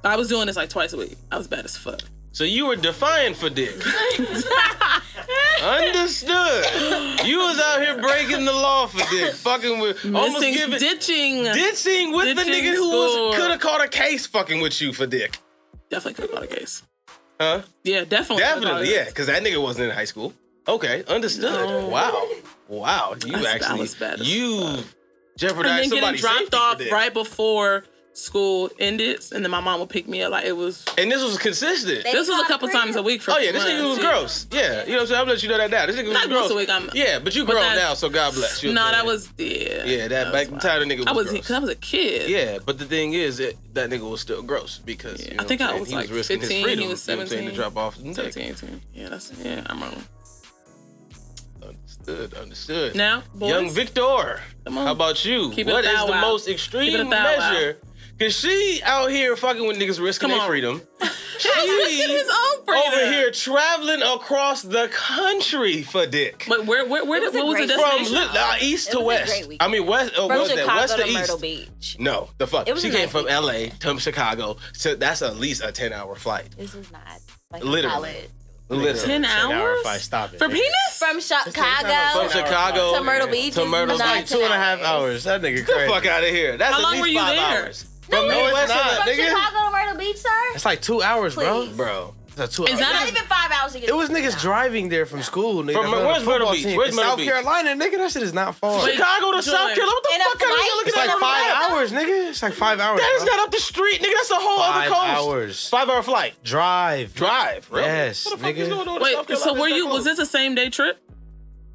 I was doing this like twice a week. I was bad as fuck. So you were defiant for dick. <laughs> <laughs> <laughs> Understood. You was out here breaking the law for dick, fucking with almost giving ditching. ditching with the Ditching nigga who was could have caught a case fucking with you for dick. Definitely could have caught a case. Huh? Yeah, definitely. Definitely, yeah, because that nigga wasn't in high school. Okay, understood. No. Wow, wow, you That's- actually you fuck. jeopardized and then getting dropped off right before school ended, and then my mom would pick me up. Like it was. And this was consistent. They- This was a couple real. times a week for. Oh yeah, this nigga was months, yeah. gross. Yeah, you know what I'm saying. I'm let you know that now. This nigga was Not gross. gross a week. I'm. Yeah, but you But grown that's- now, so God bless you. No, know what that was yeah. Yeah, that, back in was time, the nigga was I was gross. I was a kid. Yeah, but the thing is, it, that nigga was still gross because Yeah. you know I think what I'm I saying? was he like was risking 15, his freedom. he was you know what I'm saying, to drop off 17, 18. Yeah, that's yeah. I'm wrong. Understood, understood. Now, boys, Young Victor, Come on. how about you? Keep it What is thou the wow. most extreme a thou measure? Cause she out here fucking with niggas risking Come their on. freedom. <laughs> She risking his own freedom. Over here traveling across the country for dick. But where, where, where It did, was what was the great- From li- uh, east It to west. I mean west. Oh, From what was that? Chicago West to to Myrtle east. Beach. No, the fuck. It was She came from weekend. L.A. to Chicago. So that's at least a ten hour flight. This is not like Literally. college. Literally. 10 hours? Fight, stop it. For penis? From From Chicago Chicago to Myrtle Beach. to is Myrtle not Beach. Two and a half hours. That nigga Get the fuck out of here. That's How at long least were you five there? hours. No, From it's not, From nigga. Chicago to Myrtle Beach, sir? It's like two hours, bro. Please. Bro. It's like two hours. that Not even five hours to get It was to niggas driving there from school, nigga. From- They're on where's Myrtle football Beach? team. Where's In Myrtle South Beach? Carolina, nigga. That shit is not far. Wait, Chicago to Joy. South Carolina. What the In a fuck are you looking It's at? like on the five map? hours, nigga. It's like five hours. That is bro. not up the street, nigga. That's a whole Five other coast. hours. Five hour flight. Drive. Drive. Really? Yes, What the fuck nigga. is going on in Wait, South so Carolina? were It's you? Was close. this a same day trip?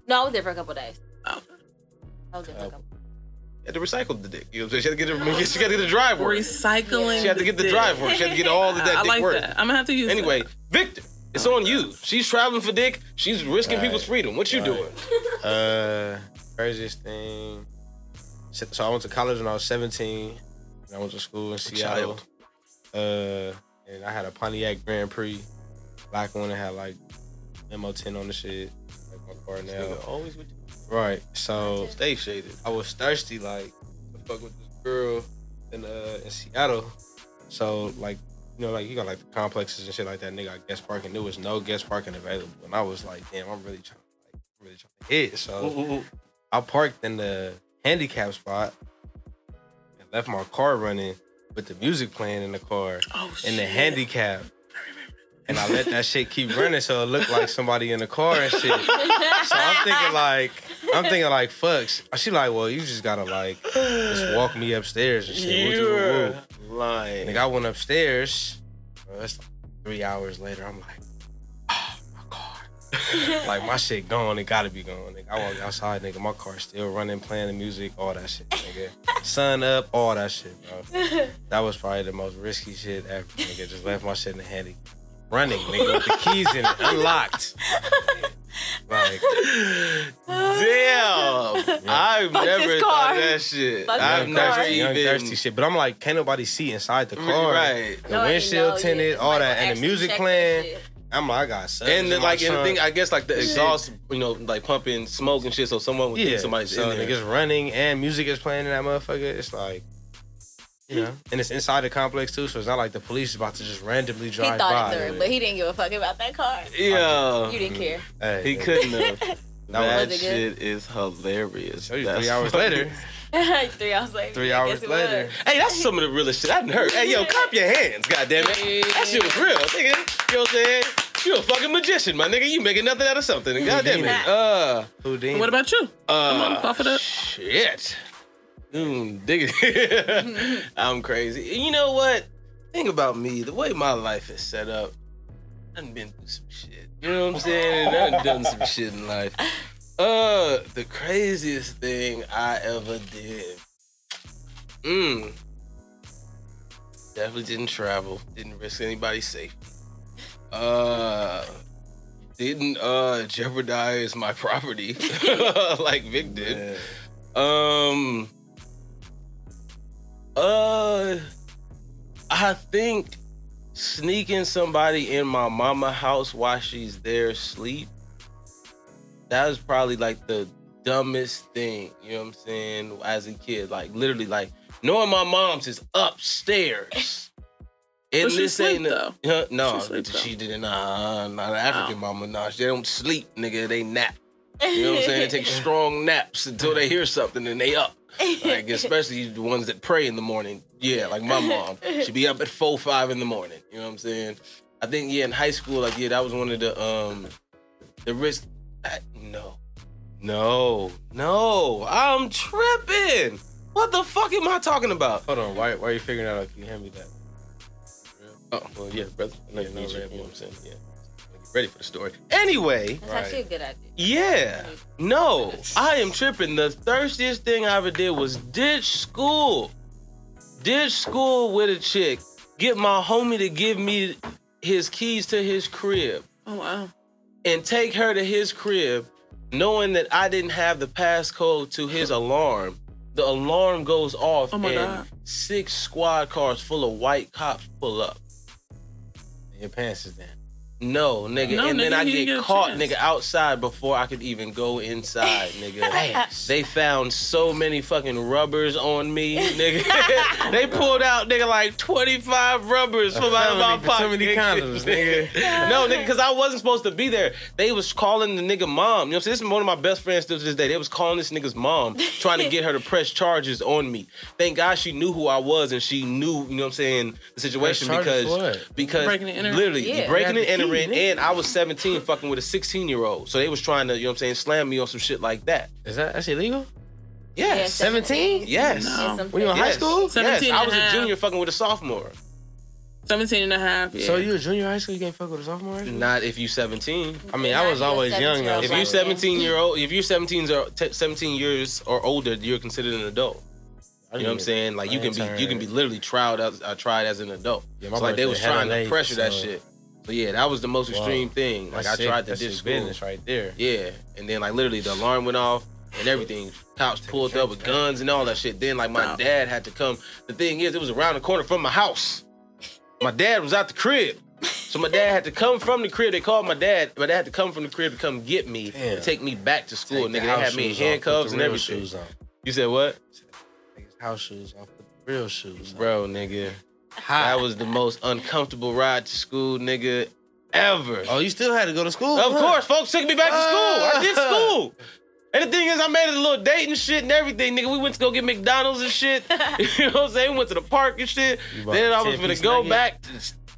No, I was there for a couple days. Oh. I was there for a couple You had to recycle the dick. You know what I'm saying? She had to get the, she had to get the drive work. Recycling. She had to get the dick. drive work. She had to get all of <laughs> that I dick like work. that. I'm gonna have to use. Anyway, that. Victor, it's on you. She's traveling for dick. She's risking Right. people's freedom. What you Right. doing? <laughs> Uh, craziest thing. So so I went to college when I was 17. I went to school in Seattle. child. Uh, and I had a Pontiac Grand Prix, black one that had like MO10 on the shit, like my car now. Always with you. Right. So Stay shaded. I was thirsty, like to fuck with this girl in uh in Seattle. So like you know, like you got like the complexes and shit like that. Nigga, got guest parking. There was no guest parking available, and I was like, damn, I'm really trying, like, I'm really trying to hit. So I parked in the handicap spot and left my car running with the music playing in the car Oh in the handicap. <laughs> And I let that shit keep running so it looked like somebody in the car and shit. <laughs> So I'm thinking like, I'm thinking like, fucks. She like, well, you just gotta like, just walk me upstairs and shit. Woo, woo. You're lying. Nigga, I went upstairs. Bro, that's like three hours later. I'm like, oh, my car. <laughs> like my shit gone, it gotta be gone. Nigga. I walk outside, nigga, my car still running, playing the music, all that shit, nigga. Sun up, all that shit, bro. That was probably the most risky shit ever, nigga. Just left my shit in the handy. Running, nigga, with the keys in it, unlocked. <laughs> Like, <laughs> oh, Damn. I've Fuck never this thought that shit. Fuck I've this never car. young even. thirsty shit. But I'm like, can't nobody see inside the car. Right. The No, I windshield know, yeah. tinted, all Somebody that, and the actually music check that playing. shit. I'm like, I got subs And the, in my like, and the trunk. thing, I guess, like the exhaust, you know, like pumping smoke and shit, so someone would yeah, think somebody's so in there. niggas running and music is playing in that motherfucker. It's like, you know, and it's inside the complex too, so it's not like the police is about to just randomly drive. He drive thought by. it through, but he didn't give a fuck about that car. Yeah. You didn't care. Hey, He nigga. couldn't have. <laughs> That that shit is hilarious. Show you <laughs> <laughs> three hours later. Three hours later. Three hours later. Hey, that's some of the realest shit I've heard. Hey, yo, clap your hands, goddammit. That shit was real, nigga. You know what I'm saying? You a fucking magician, my nigga. You making nothing out of something. Goddamn it. Uh, Houdini. What about you? uh, on, cough it up. Shit. Mm, diggity. <laughs> I'm crazy. You know what? Think about me. The way my life is set up, I've been through some shit. You know what I'm saying? I've done some shit in life. Uh, the craziest thing I ever did. Mm. Definitely didn't travel. Didn't risk anybody's safety. Uh, didn't uh jeopardize my property <laughs> like Vic did. Yeah. Um. Uh, I think sneaking somebody in my mama house while she's there asleep. That was probably like the dumbest thing. You know what I'm saying? As a kid, like literally, like knowing my mom's is upstairs. <laughs> And But she this ain't sleep, though. Huh? no, She sleep, she didn't. Nah, not an African Oh. mama. Nah, they don't sleep, nigga. They nap. <laughs> You know what I'm saying? They take strong naps until they hear something and they up. <laughs> Like especially the ones that pray in the morning. Yeah, like my mom. <laughs> She be up at four, five in the morning. You know what I'm saying? I think yeah, in high school, like yeah, that was one of the um the risk. I, no, no, no. I'm tripping. What the fuck am I talking about? Hold on, why, why are you figuring out? Can you hand me that? Oh, well, yeah, brother. I know Yeah, no need you, you know what I'm saying? Yeah. Get Ready for the story. Anyway, That's actually a good idea. yeah. No, I am tripping. The thirstiest thing I ever did was ditch school. Ditch school with a chick. Get my homie to give me his keys to his crib Oh wow. and take her to his crib, knowing that I didn't have the passcode to his alarm. The alarm goes off Oh and God. six squad cars full of white cops pull up. Your pants is down. No, nigga. No, and then I get get caught, chance. nigga, outside before I could even go inside, <laughs> nigga. they found so many fucking rubbers on me, nigga. <laughs> they pulled out, nigga, like 25 rubbers from out of my felony pocket. too many condoms, nigga. <laughs> no, nigga, because I wasn't supposed to be there. They was calling the nigga mom. You know what I'm saying? This is one of my best friends still to this day. They was calling this nigga's mom, trying to get her to press charges on me. Thank God she knew who I was and she knew, you know what I'm saying, the situation Press because for what? because Breaking and entering. literally Yeah. breaking and the key, entering, nigga. and I was 17 fucking with a 16 year old. So they was trying to, you know what I'm saying, slam me on some shit like that. Is that that's illegal? Yeah, Yes. 17? Yes. No. some When you in high Yes. school? Yes. 17 I was and a a half. junior fucking with a sophomore. 17 and a half. Yeah. So you a junior high school? You can't fuck with a sophomore? high school? Not if you 17. I mean, I was Not always young though. 17-year-old If you Right. 17 year old, if you're 17 or t- 17 years or older, you're considered an adult. You know what I'm saying? Like you I can be, didn't you can be literally tried as uh, tried as an adult. Yeah, my So like they birthday was hella trying to late, pressure that so- shit. So yeah, that was the most Wow. extreme thing. Like That's I sick. tried to That's ditch business right there. Yeah, and then like literally the alarm went off and everything. Cops pulled up with guns and all that shit. Then like my Wow. dad had to come. The thing is, it was around the corner from my house. My dad was out the crib. So my dad had to come from the crib. They called my dad, but they had to come from the crib to come get me Damn. and take me back to school. Take the Nigga, they had me in off, handcuffs the and everything. Shoes on. You said what? Take his house shoes off. Put the real shoes on. Bro, nigga. That was the most uncomfortable ride to school, nigga, ever. Oh, you still had to go to school? Of huh? course, folks took me back to uh. school. I did school. <laughs> And the thing is, I made it a little date and shit and everything, nigga. We went to go get McDonald's and shit. <laughs> <laughs> you know what I'm saying? We went to the park and shit. Then I was gonna go nugget? back to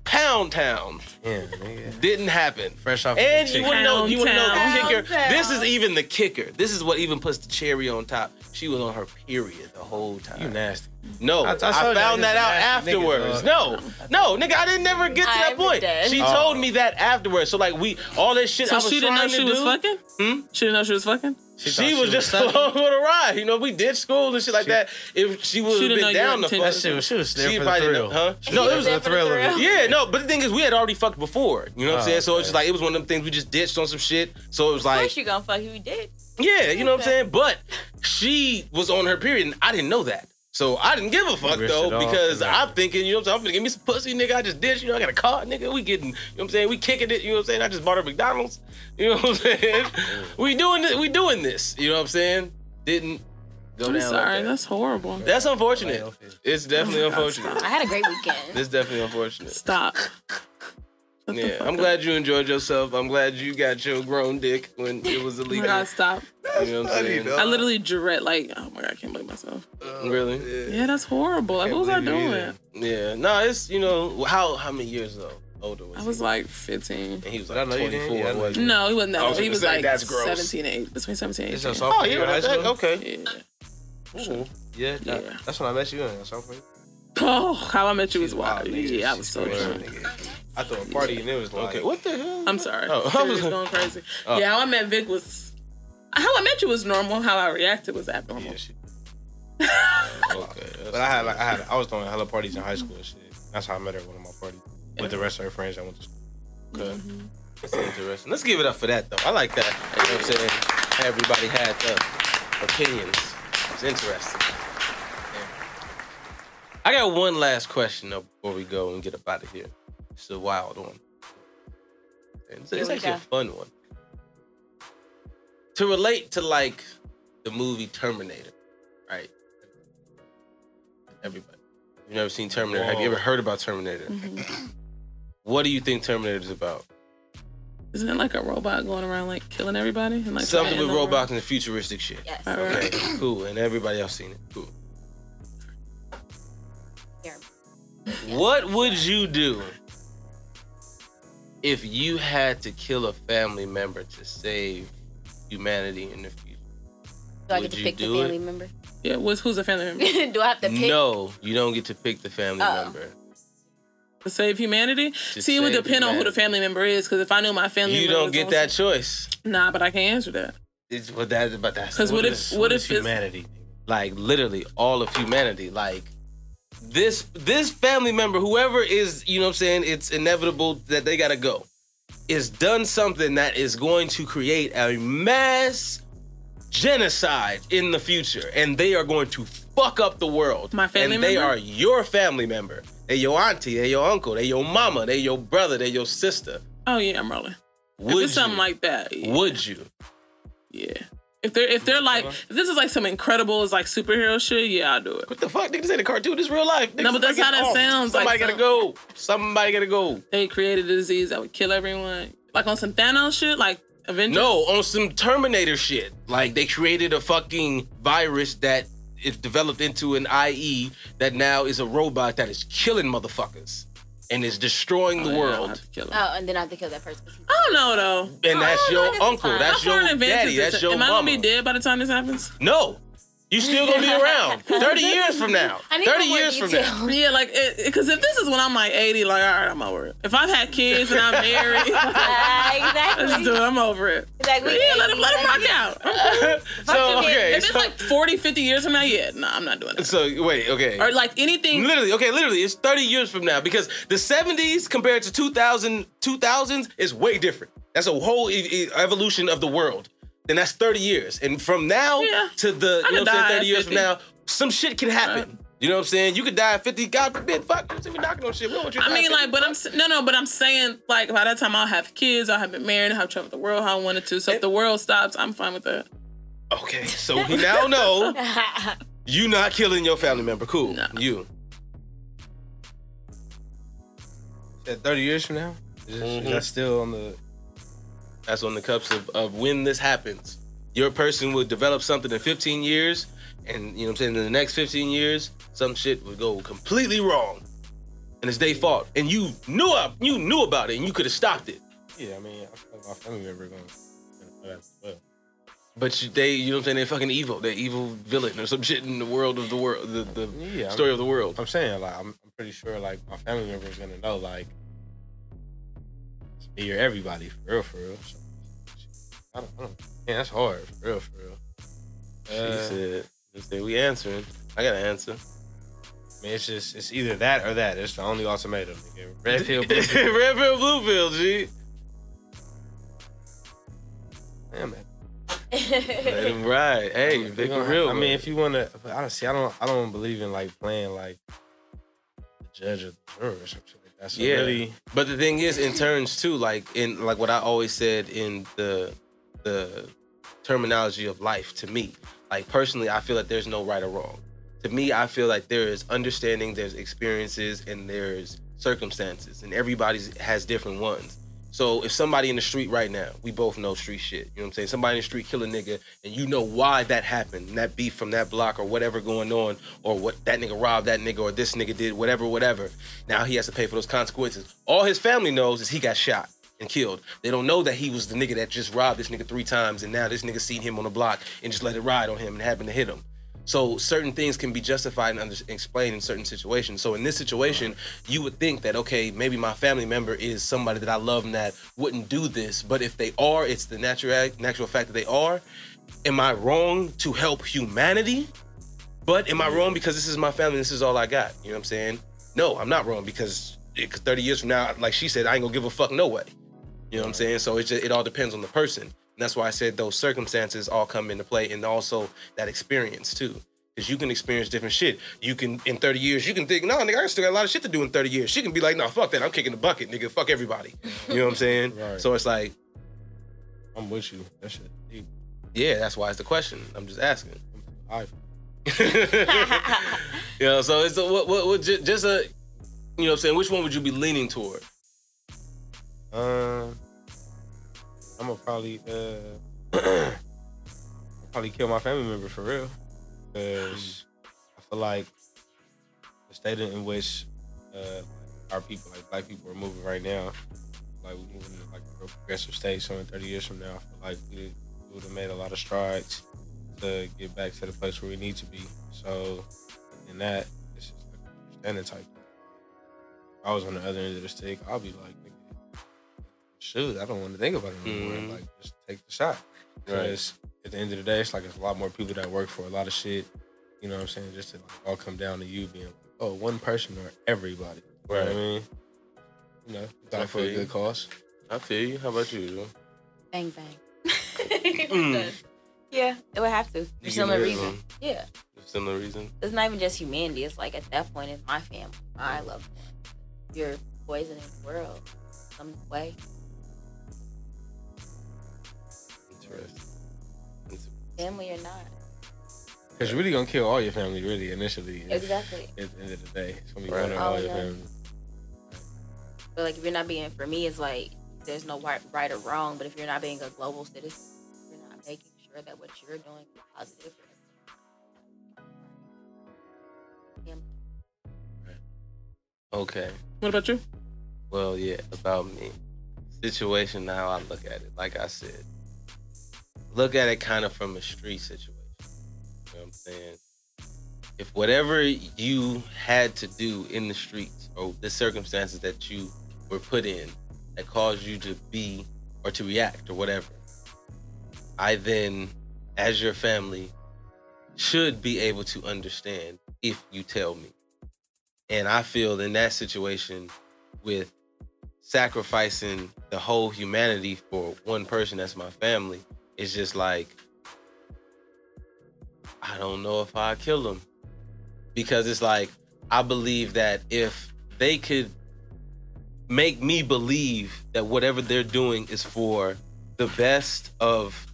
Pound Town. Yeah, nigga. Didn't happen. Fresh off And the you chicken. wanna know, you wouldn't know the kicker? Town. This is even the kicker. This is what even puts the cherry on top. She was on her period the whole time. You nasty. No, I- I I, told you I found that just out afterwards. dog. no, no, nigga, I didn't never get to that I'm point. dead. She Oh. told me that afterwards. So like we all this shit I So was she didn't know she to was do, fucking. Hmm? She didn't know she was fucking. She, thought was just sucking. <laughs> along for the ride. You know, we did school and shit like She- that. If she would have been down to fuck, intentions. That shit was, she was there she for the thrill. didn't, huh? She No, was it was a for the thrill of it. thrill. Yeah, no, but the thing is, we had already fucked before. You know what I'm Oh, saying? So it's just like it was one of them things we just ditched on some shit. So it was Of like, course you gonna fuck you We did. yeah, you know what I'm saying? But she was on her period, and I didn't know that. So I didn't give a fuck risked though because for. I'm thinking, you know what I'm saying? I'm gonna give me some pussy, nigga. I just did, you know, I got a car, nigga. We getting, you know what I'm saying? We kicking it, you know what I'm saying? I just bought her McDonald's, <laughs> you know what I'm saying? we doing this, we doing this, you know what I'm saying? Didn't go I'm down. sorry, like that. that's horrible. That's unfortunate. It's definitely <laughs> my God, unfortunate. I had a great weekend. It's definitely unfortunate. Stop. Shut the Yeah, I'm glad you enjoyed yourself. I'm glad you got your grown dick when it was <laughs> my illegal. god, stop. you know what I'm saying? I literally dread like, oh my god, I can't believe myself. Uh, really? Yeah, that's horrible. Like, what was I doing? Yeah. No, it's you know how how many years though older was I he? was like 15. and he was But I like know you didn't. 24. Yeah, I know wasn't he? No, he wasn't that I was old. He gonna was say, like that's gross. 17, 8, between 17 and It's your 18. sophomore Oh, year yeah, in high that, school? okay. Yeah. Ooh. Yeah, that- Yeah. that's when I met you in. That's sophomore year. Oh, how I met you was wild, wild. Yeah, I was so drunk. I threw a party and it was like, Okay, what the hell? I'm sorry. Oh, I was- going crazy. <laughs> Oh. Yeah, how I met Vic was. How I met you was normal. How I reacted was abnormal. Yeah, shit. <laughs> Okay. But I had like I had I was throwing hella parties in high school and shit. That's how I met her at one of my parties with the rest of her friends. I went to school. Okay. Mm-hmm. That's interesting. Let's give it up for that though. I like that. You know what I'm saying? Everybody had the opinions. It's interesting. Yeah. I got one last question though before we go and get up out of here. It's a wild one. And It's, Here it's we actually a fun one. To relate to like the movie Terminator, right? Everybody. You've never seen Terminator. Have you ever heard about Terminator? Mhm. What do you think Terminator is about? Isn't it like a robot going around like killing everybody? And, like, Something with to end the robots and futuristic shit. Yes. All right. Okay, cool. And everybody else seen it. Cool. What would you do if you had to kill a family member to save humanity in the future? Do I Would get to you pick the family it? member? Yeah, what's, who's a family member? <laughs> Do I have to pick? No, you don't get to pick the family Oh. member. to save humanity? To See, it would save depend on who the family member is. Because if I knew my family You don't was get that some- choice. Nah, but I can't answer that. It's but that but that's 'Cause what if- is- what is if it's- humanity? like literally all of humanity like this this family member whoever is you know what i'm saying it's inevitable that they gotta go is done something that is going to create a mass genocide in the future and they are going to fuck up the world My family and they member? are your family member they your auntie they your uncle they your mama they your brother they your sister Oh yeah, I'm rolling. would if it's something like that, yeah. would you yeah. If they're if they're like if this is like some incredible is like superhero shit, yeah, I'll do it. what the fuck? Nigga, this ain't a cartoon. This real life. No, but that's how that sounds, Somebody like gotta some- go. Somebody gotta go. They created a disease that would kill everyone, like on some Thanos shit, like Avengers. No, on some Terminator shit. Like they created a fucking virus that is developed into an IE that now is a robot that is killing motherfuckers and is destroying Oh, the yeah, world. have to kill him. Oh, and then I have to kill that person. I don't know though. And oh, that's Oh, your no, this is uncle. That's How far in your daddy. is this? That's your Am I mama. gonna be dead by the time this happens? No. You still gonna be around. <laughs> 30 years from now. I need 30 more years from now. Yeah, like because if this is when I'm like 80, like all right, I'm over it. If I've had kids and I'm <laughs> married, Ah, <laughs> let's do exactly. it. I'm over it. Exactly. Yeah, let him let him rock out. so okay. If it's So, like 40, 50 years from now, yeah, no, I'm not doing that. so wait, okay. Or like anything. Literally, okay, literally, it's 30 years from now because the 70s compared to 2000, 2000s is way different. That's a whole e- e- evolution of the world. Then that's 30 years. And from now Yeah. to the, I you know what I'm saying, 30 years 50. from now, some shit can happen. Right. You know what I'm saying? You could die at 50, God forbid, fuck, you see me knocking on shit. We don't want you I mean, at like, 50. but I'm no, no, but I'm saying like by that time I'll have kids, I'll have been married, I'll have traveled the world how I wanted to. So if the world stops, I'm fine with that. Okay, so we now know <laughs> you not killing your family member. Cool. No. You. Said Thirty years from now, is, Mhm. is that still on the? That's on the cups of, of when this happens. Your person would develop something in 15 years, and you know what I'm saying, in the next 15 years, some shit would go completely wrong. And it's their fault. And you knew up, you knew about it and you could have stopped it. Yeah, I mean, I my family member going. to well. But you, they, you know what I'm saying? They're fucking evil. They're evil villain or some shit in the world of the world, the, the Yeah, story of the world. I'm saying like I'm, I'm pretty sure like my family member is gonna know like it's me everybody for real, for real. So, I don't, I don't, yeah, that's hard for real, for real. She Uh, said, she said, we answering. I got an answer. I mean, it's just it's either that or that. It's the only ultimatum. Nigga. Red <laughs> pill, blue pill. <laughs> Red pill, blue pill, G. Damn man. <laughs> Let him ride. Hey, big gonna- real. I mean, if you wanna, but honestly, I don't, I don't believe in like playing like the judge or the juror or something like that. So Yeah. really, But the thing is, in turns too, like in like what I always said in the the terminology of life to me, like personally, I feel that there's no right or wrong. To me, I feel like there is understanding, there's experiences, and there's circumstances, and everybody has different ones. So if somebody in the street right now, we both know street shit. You know what I'm saying? Somebody in the street kill a nigga, and you know why that happened, and that beef from that block or whatever going on, or what that nigga robbed that nigga or this nigga did, whatever, whatever. Now he has to pay for those consequences. All his family knows is he got shot and killed. They don't know that he was the nigga that just robbed this nigga three times, and now this nigga seen him on the block and just let it ride on him and happened to hit him. So certain things can be justified and explained in certain situations. So in this situation, you would think that okay, maybe my family member is somebody that I love and that wouldn't do this. But if they are, it's the natural natural fact that they are. Am I wrong to help humanity? But am I wrong because this is my family? This is all I got. You know what I'm saying? No, I'm not wrong because it, 30 years from now, like she said, I ain't gonna give a fuck no way. You know what I'm saying? So it just, it all depends on the person. And that's why I said those circumstances all come into play and also that experience too. Because you can experience different shit. You can, in 30 years, you can think, no, nigga, I still got a lot of shit to do in 30 years. She can be like, no, fuck that. I'm kicking the bucket, nigga. Fuck everybody. You know what I'm saying? <laughs> Right. So it's like, I'm with you. That shit. deep. yeah, that's why it's the question. I'm just asking. I <laughs> <laughs> you know, so it's a, what, what, what, ju- just a, you know what I'm saying? Which one would you be leaning toward? Um, I'm gonna probably uh, <clears throat> probably kill my family member for real, because I feel like the state in which uh, our people, like black people, are moving right now, like we're moving to like a real progressive state. So in 30 years from now, I feel like we, would have made a lot of strides to get back to the place where we need to be. So in that, it's just like understanding type. If I was on the other end of the stick, I'll be like, shoot, I don't want to think about it anymore. Mhm. Like, just take the shot. Right. Because at the end of the day, it's like it's a lot more people that work for a lot of shit. You know what I'm saying? Just to like, all come down to you being, like, oh, one person or everybody. You know what I mean? You know, I die for a feel good cause. I feel you. How about you? Drew? bang bang. <laughs> <laughs> Mm. Yeah, it would have to. For give similar me reason. one. Yeah. Similar reason. It's not even just humanity. It's like at that point, it's my family, my loved ones. You're poisoning the world some way. Interesting. Family or not. Because you're really going to kill all your family, really, initially. Exactly. At the end of the day, it's going to be Right. one or All all your oh, family. But like if you're not being for me, it's like there's no right, right or wrong. But if you're not being a global citizen, you're not making sure that what you're doing is positive. For everyone. Okay. What about you? Well, yeah, about me. Situation, how I look at it. Like I said, look at it kind of from a street situation. You know what I'm saying? If whatever you had to do in the streets or the circumstances that you were put in that caused you to be or to react or whatever, I then, as your family, should be able to understand if you tell me. And I feel in that situation with sacrificing the whole humanity for one person that's my family, it's just like I don't know if I kill them. Because it's like I believe that if they could make me believe that whatever they're doing is for the best of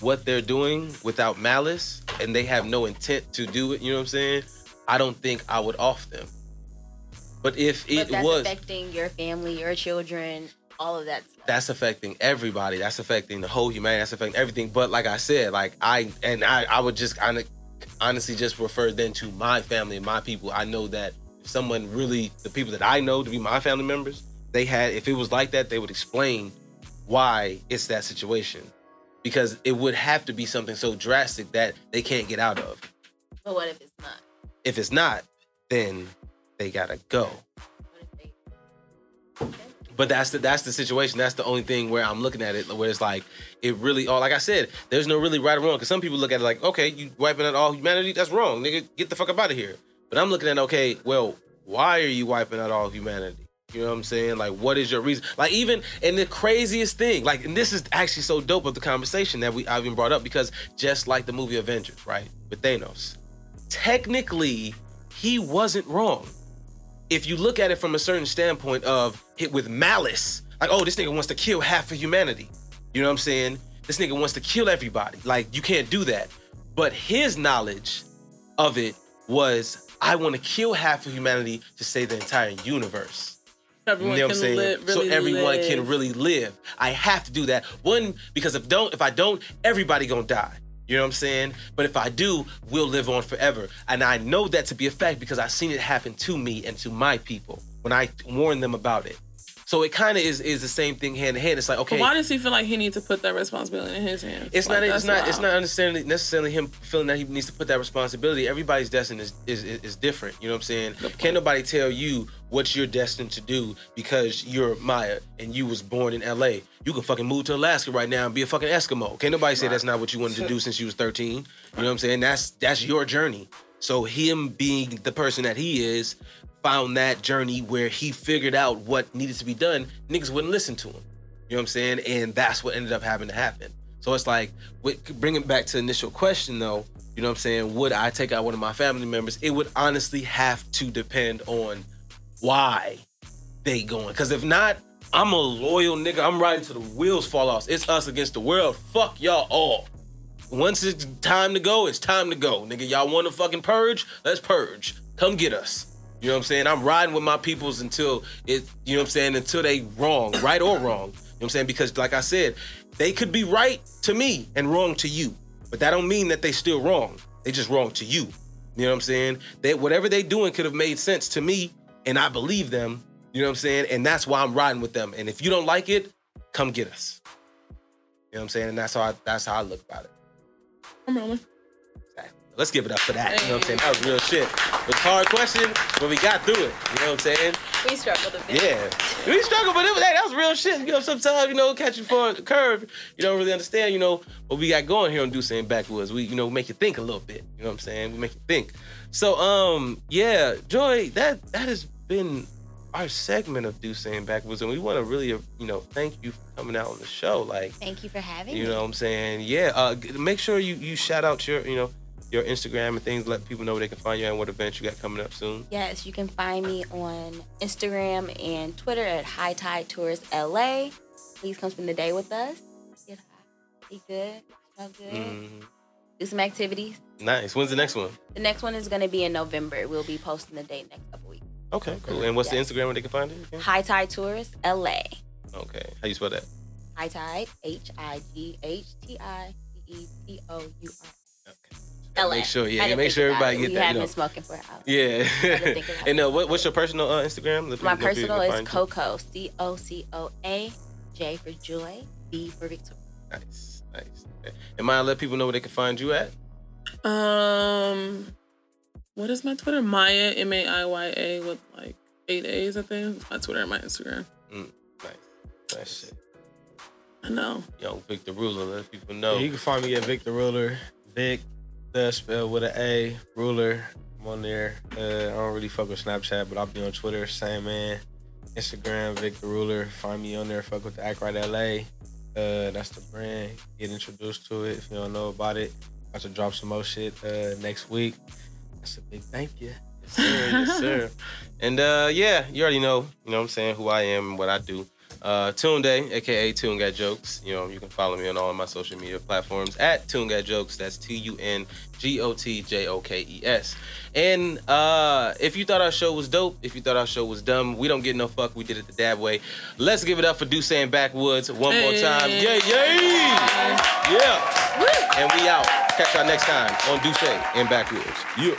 what they're doing without malice and they have no intent to do it, you know what I'm saying? I don't think I would off them. But if But it that's was affecting your family, your children, all of that stuff. that's affecting everybody. That's affecting the whole humanity. That's affecting everything. But like I said, like I and I, I would just kind of honestly just refer then to my family and my people. I know that if someone really, the people that I know to be my family members, they had if it was like that, they would explain why it's that situation. because it would have to be something so drastic that they can't get out of. But what if it's not? If it's not, then they gotta go. What if they? But that's the that's the situation. That's the only thing where I'm looking at it where it's like it really. Oh, like I said, there's no really right or wrong. Because some people look at it like, okay, you wiping out all humanity. That's wrong, nigga. Get the fuck up out of here. But I'm looking at okay, well, why are you wiping out all humanity? You know what I'm saying? Like, what is your reason? Like, even and the craziest thing, like, and this is actually so dope of the conversation that we I've even brought up because just like the movie Avengers, right, with Thanos, technically he wasn't wrong if you look at it from a certain standpoint of hit with malice, like, oh, this nigga wants to kill half of humanity. You know what I'm saying? This nigga wants to kill everybody. Like, you can't do that. But his knowledge of it was, I want to kill half of humanity to save the entire universe. Everyone You know what I'm saying? live, really so everyone live. can really live. I have to do that. One, because if don't, if I don't, everybody gonna die. You know what I'm saying? But if I do, we'll live on forever. And I know that to be a fact because I've seen it happen to me and to my people when I warn them about it. So it kind of is is the same thing hand in hand. It's like okay, But why does he feel like he needs to put that responsibility in his hands? it's Like, not. It's not. It's not necessarily necessarily him feeling that he needs to put that responsibility. Everybody's destiny is is, is, is different. You know what I'm saying? Can't nobody tell you what you're destined to do because you're Maya and you was born in L.A. You can fucking move to Alaska right now and be a fucking Eskimo. Can't nobody say that's not what you wanted to do since you was 13. You know what I'm saying? That's that's your journey. So him being the person that he is found that journey where he figured out what needed to be done. Niggas wouldn't listen to him. You know what I'm saying? And that's what ended up having to happen. So it's like, with, bringing back to initial question though, you know what I'm saying? Would I take out one of my family members? It would honestly have to depend on why they going. Because if not, I'm a loyal nigga. I'm riding till the wheels fall off. It's us against the world. Fuck y'all all. Once it's time to go, it's time to go. Nigga, y'all want to fucking purge? Let's purge. Come get us. You know what I'm saying? I'm riding with my peoples until it, you know what I'm saying, until they wrong, right or wrong. You know what I'm saying? Because like I said, they could be right to me and wrong to you. But that don't mean that they still wrong. They just wrong to you. You know what I'm saying? They whatever they doing could have made sense to me and I believe them. You know what I'm saying? And that's why I'm riding with them. And if you don't like it, come get us. You know what I'm saying? And that's how I, that's how I look about it. I'm rolling. Let's give it up for that. You know what I'm saying? That was real shit. It was a hard question, but we got through it. You know what I'm saying? We struggled a bit. Yeah. We struggled, but it was, hey, that was real shit. You know, sometimes, you know, catching for a curve, you don't really understand, you know, what we got going here on Deuce and Backwoods. We, you know, make you think a little bit. You know what I'm saying? We make you think. So, um, yeah, Joy, that that has been our segment of Deuce and Backwoods, and we want to really, you know, thank you for coming out on the show. Like, Thank you for having you me. You know what I'm saying? Yeah. Uh, make sure you you shout out your, you know, your Instagram and things. Let people know where they can find you and what events you got coming up soon. Yes, you can find me on Instagram and Twitter at High Tide Tours LA. Please come spend the day with us. Get high, be good, smell good, Mhm. do some activities. Nice. When's the next one? The next one is going to be in November. We'll be posting the date next couple weeks. Okay, cool. And what's Yes. the Instagram where they can find it? again? High Tide Tours LA. Okay. How you spell that? High Tide H I G H T I T E T O U R. Okay. LA. Make sure, Had yeah, to make sure about everybody it. get we that. have You know. been smoking for an hour. Yeah. <laughs> and uh, what, what's your personal uh, Instagram? Let My people- personal is find you. Coco, C O C O A, J for Joy, B for Victoria. Nice, nice. Okay. And mind let people know where they can find you at. Um, what is my Twitter? Maya M A I Y A with like eight A's. I think It's my Twitter and my Instagram. Nice, nice shit. I know. Young Victor Ruler, let people know. Yeah, you can find me at Victor Ruler. Vic, spell with an A, Ruler. I'm on there. Uh, I don't really fuck with Snapchat, but I'll be on Twitter, same man. Instagram, Victor Ruler. Find me on there. Fuck with the Act Right LA. Uh, that's the brand. Get introduced to it if you don't know about it. I have to drop some more shit uh, next week. That's a big thank you. Yes, sir. Yes, sir. <laughs> And uh, yeah, you already know, you know what I'm saying, who I am and what I do. Uh, Tune Day, aka Tune Got Jokes. You know, you can follow me on all of my social media platforms at Tune Got Jokes. That's T U N G O T J O K E S. And uh, if you thought our show was dope, if you thought our show was dumb, we don't get no fuck. We did it the dab way. Let's give it up for Deuce and Backwoods one more time. Hey. Yeah, yeah, yeah. And we out. Catch y'all next time on Deuce and Backwoods. Yeah.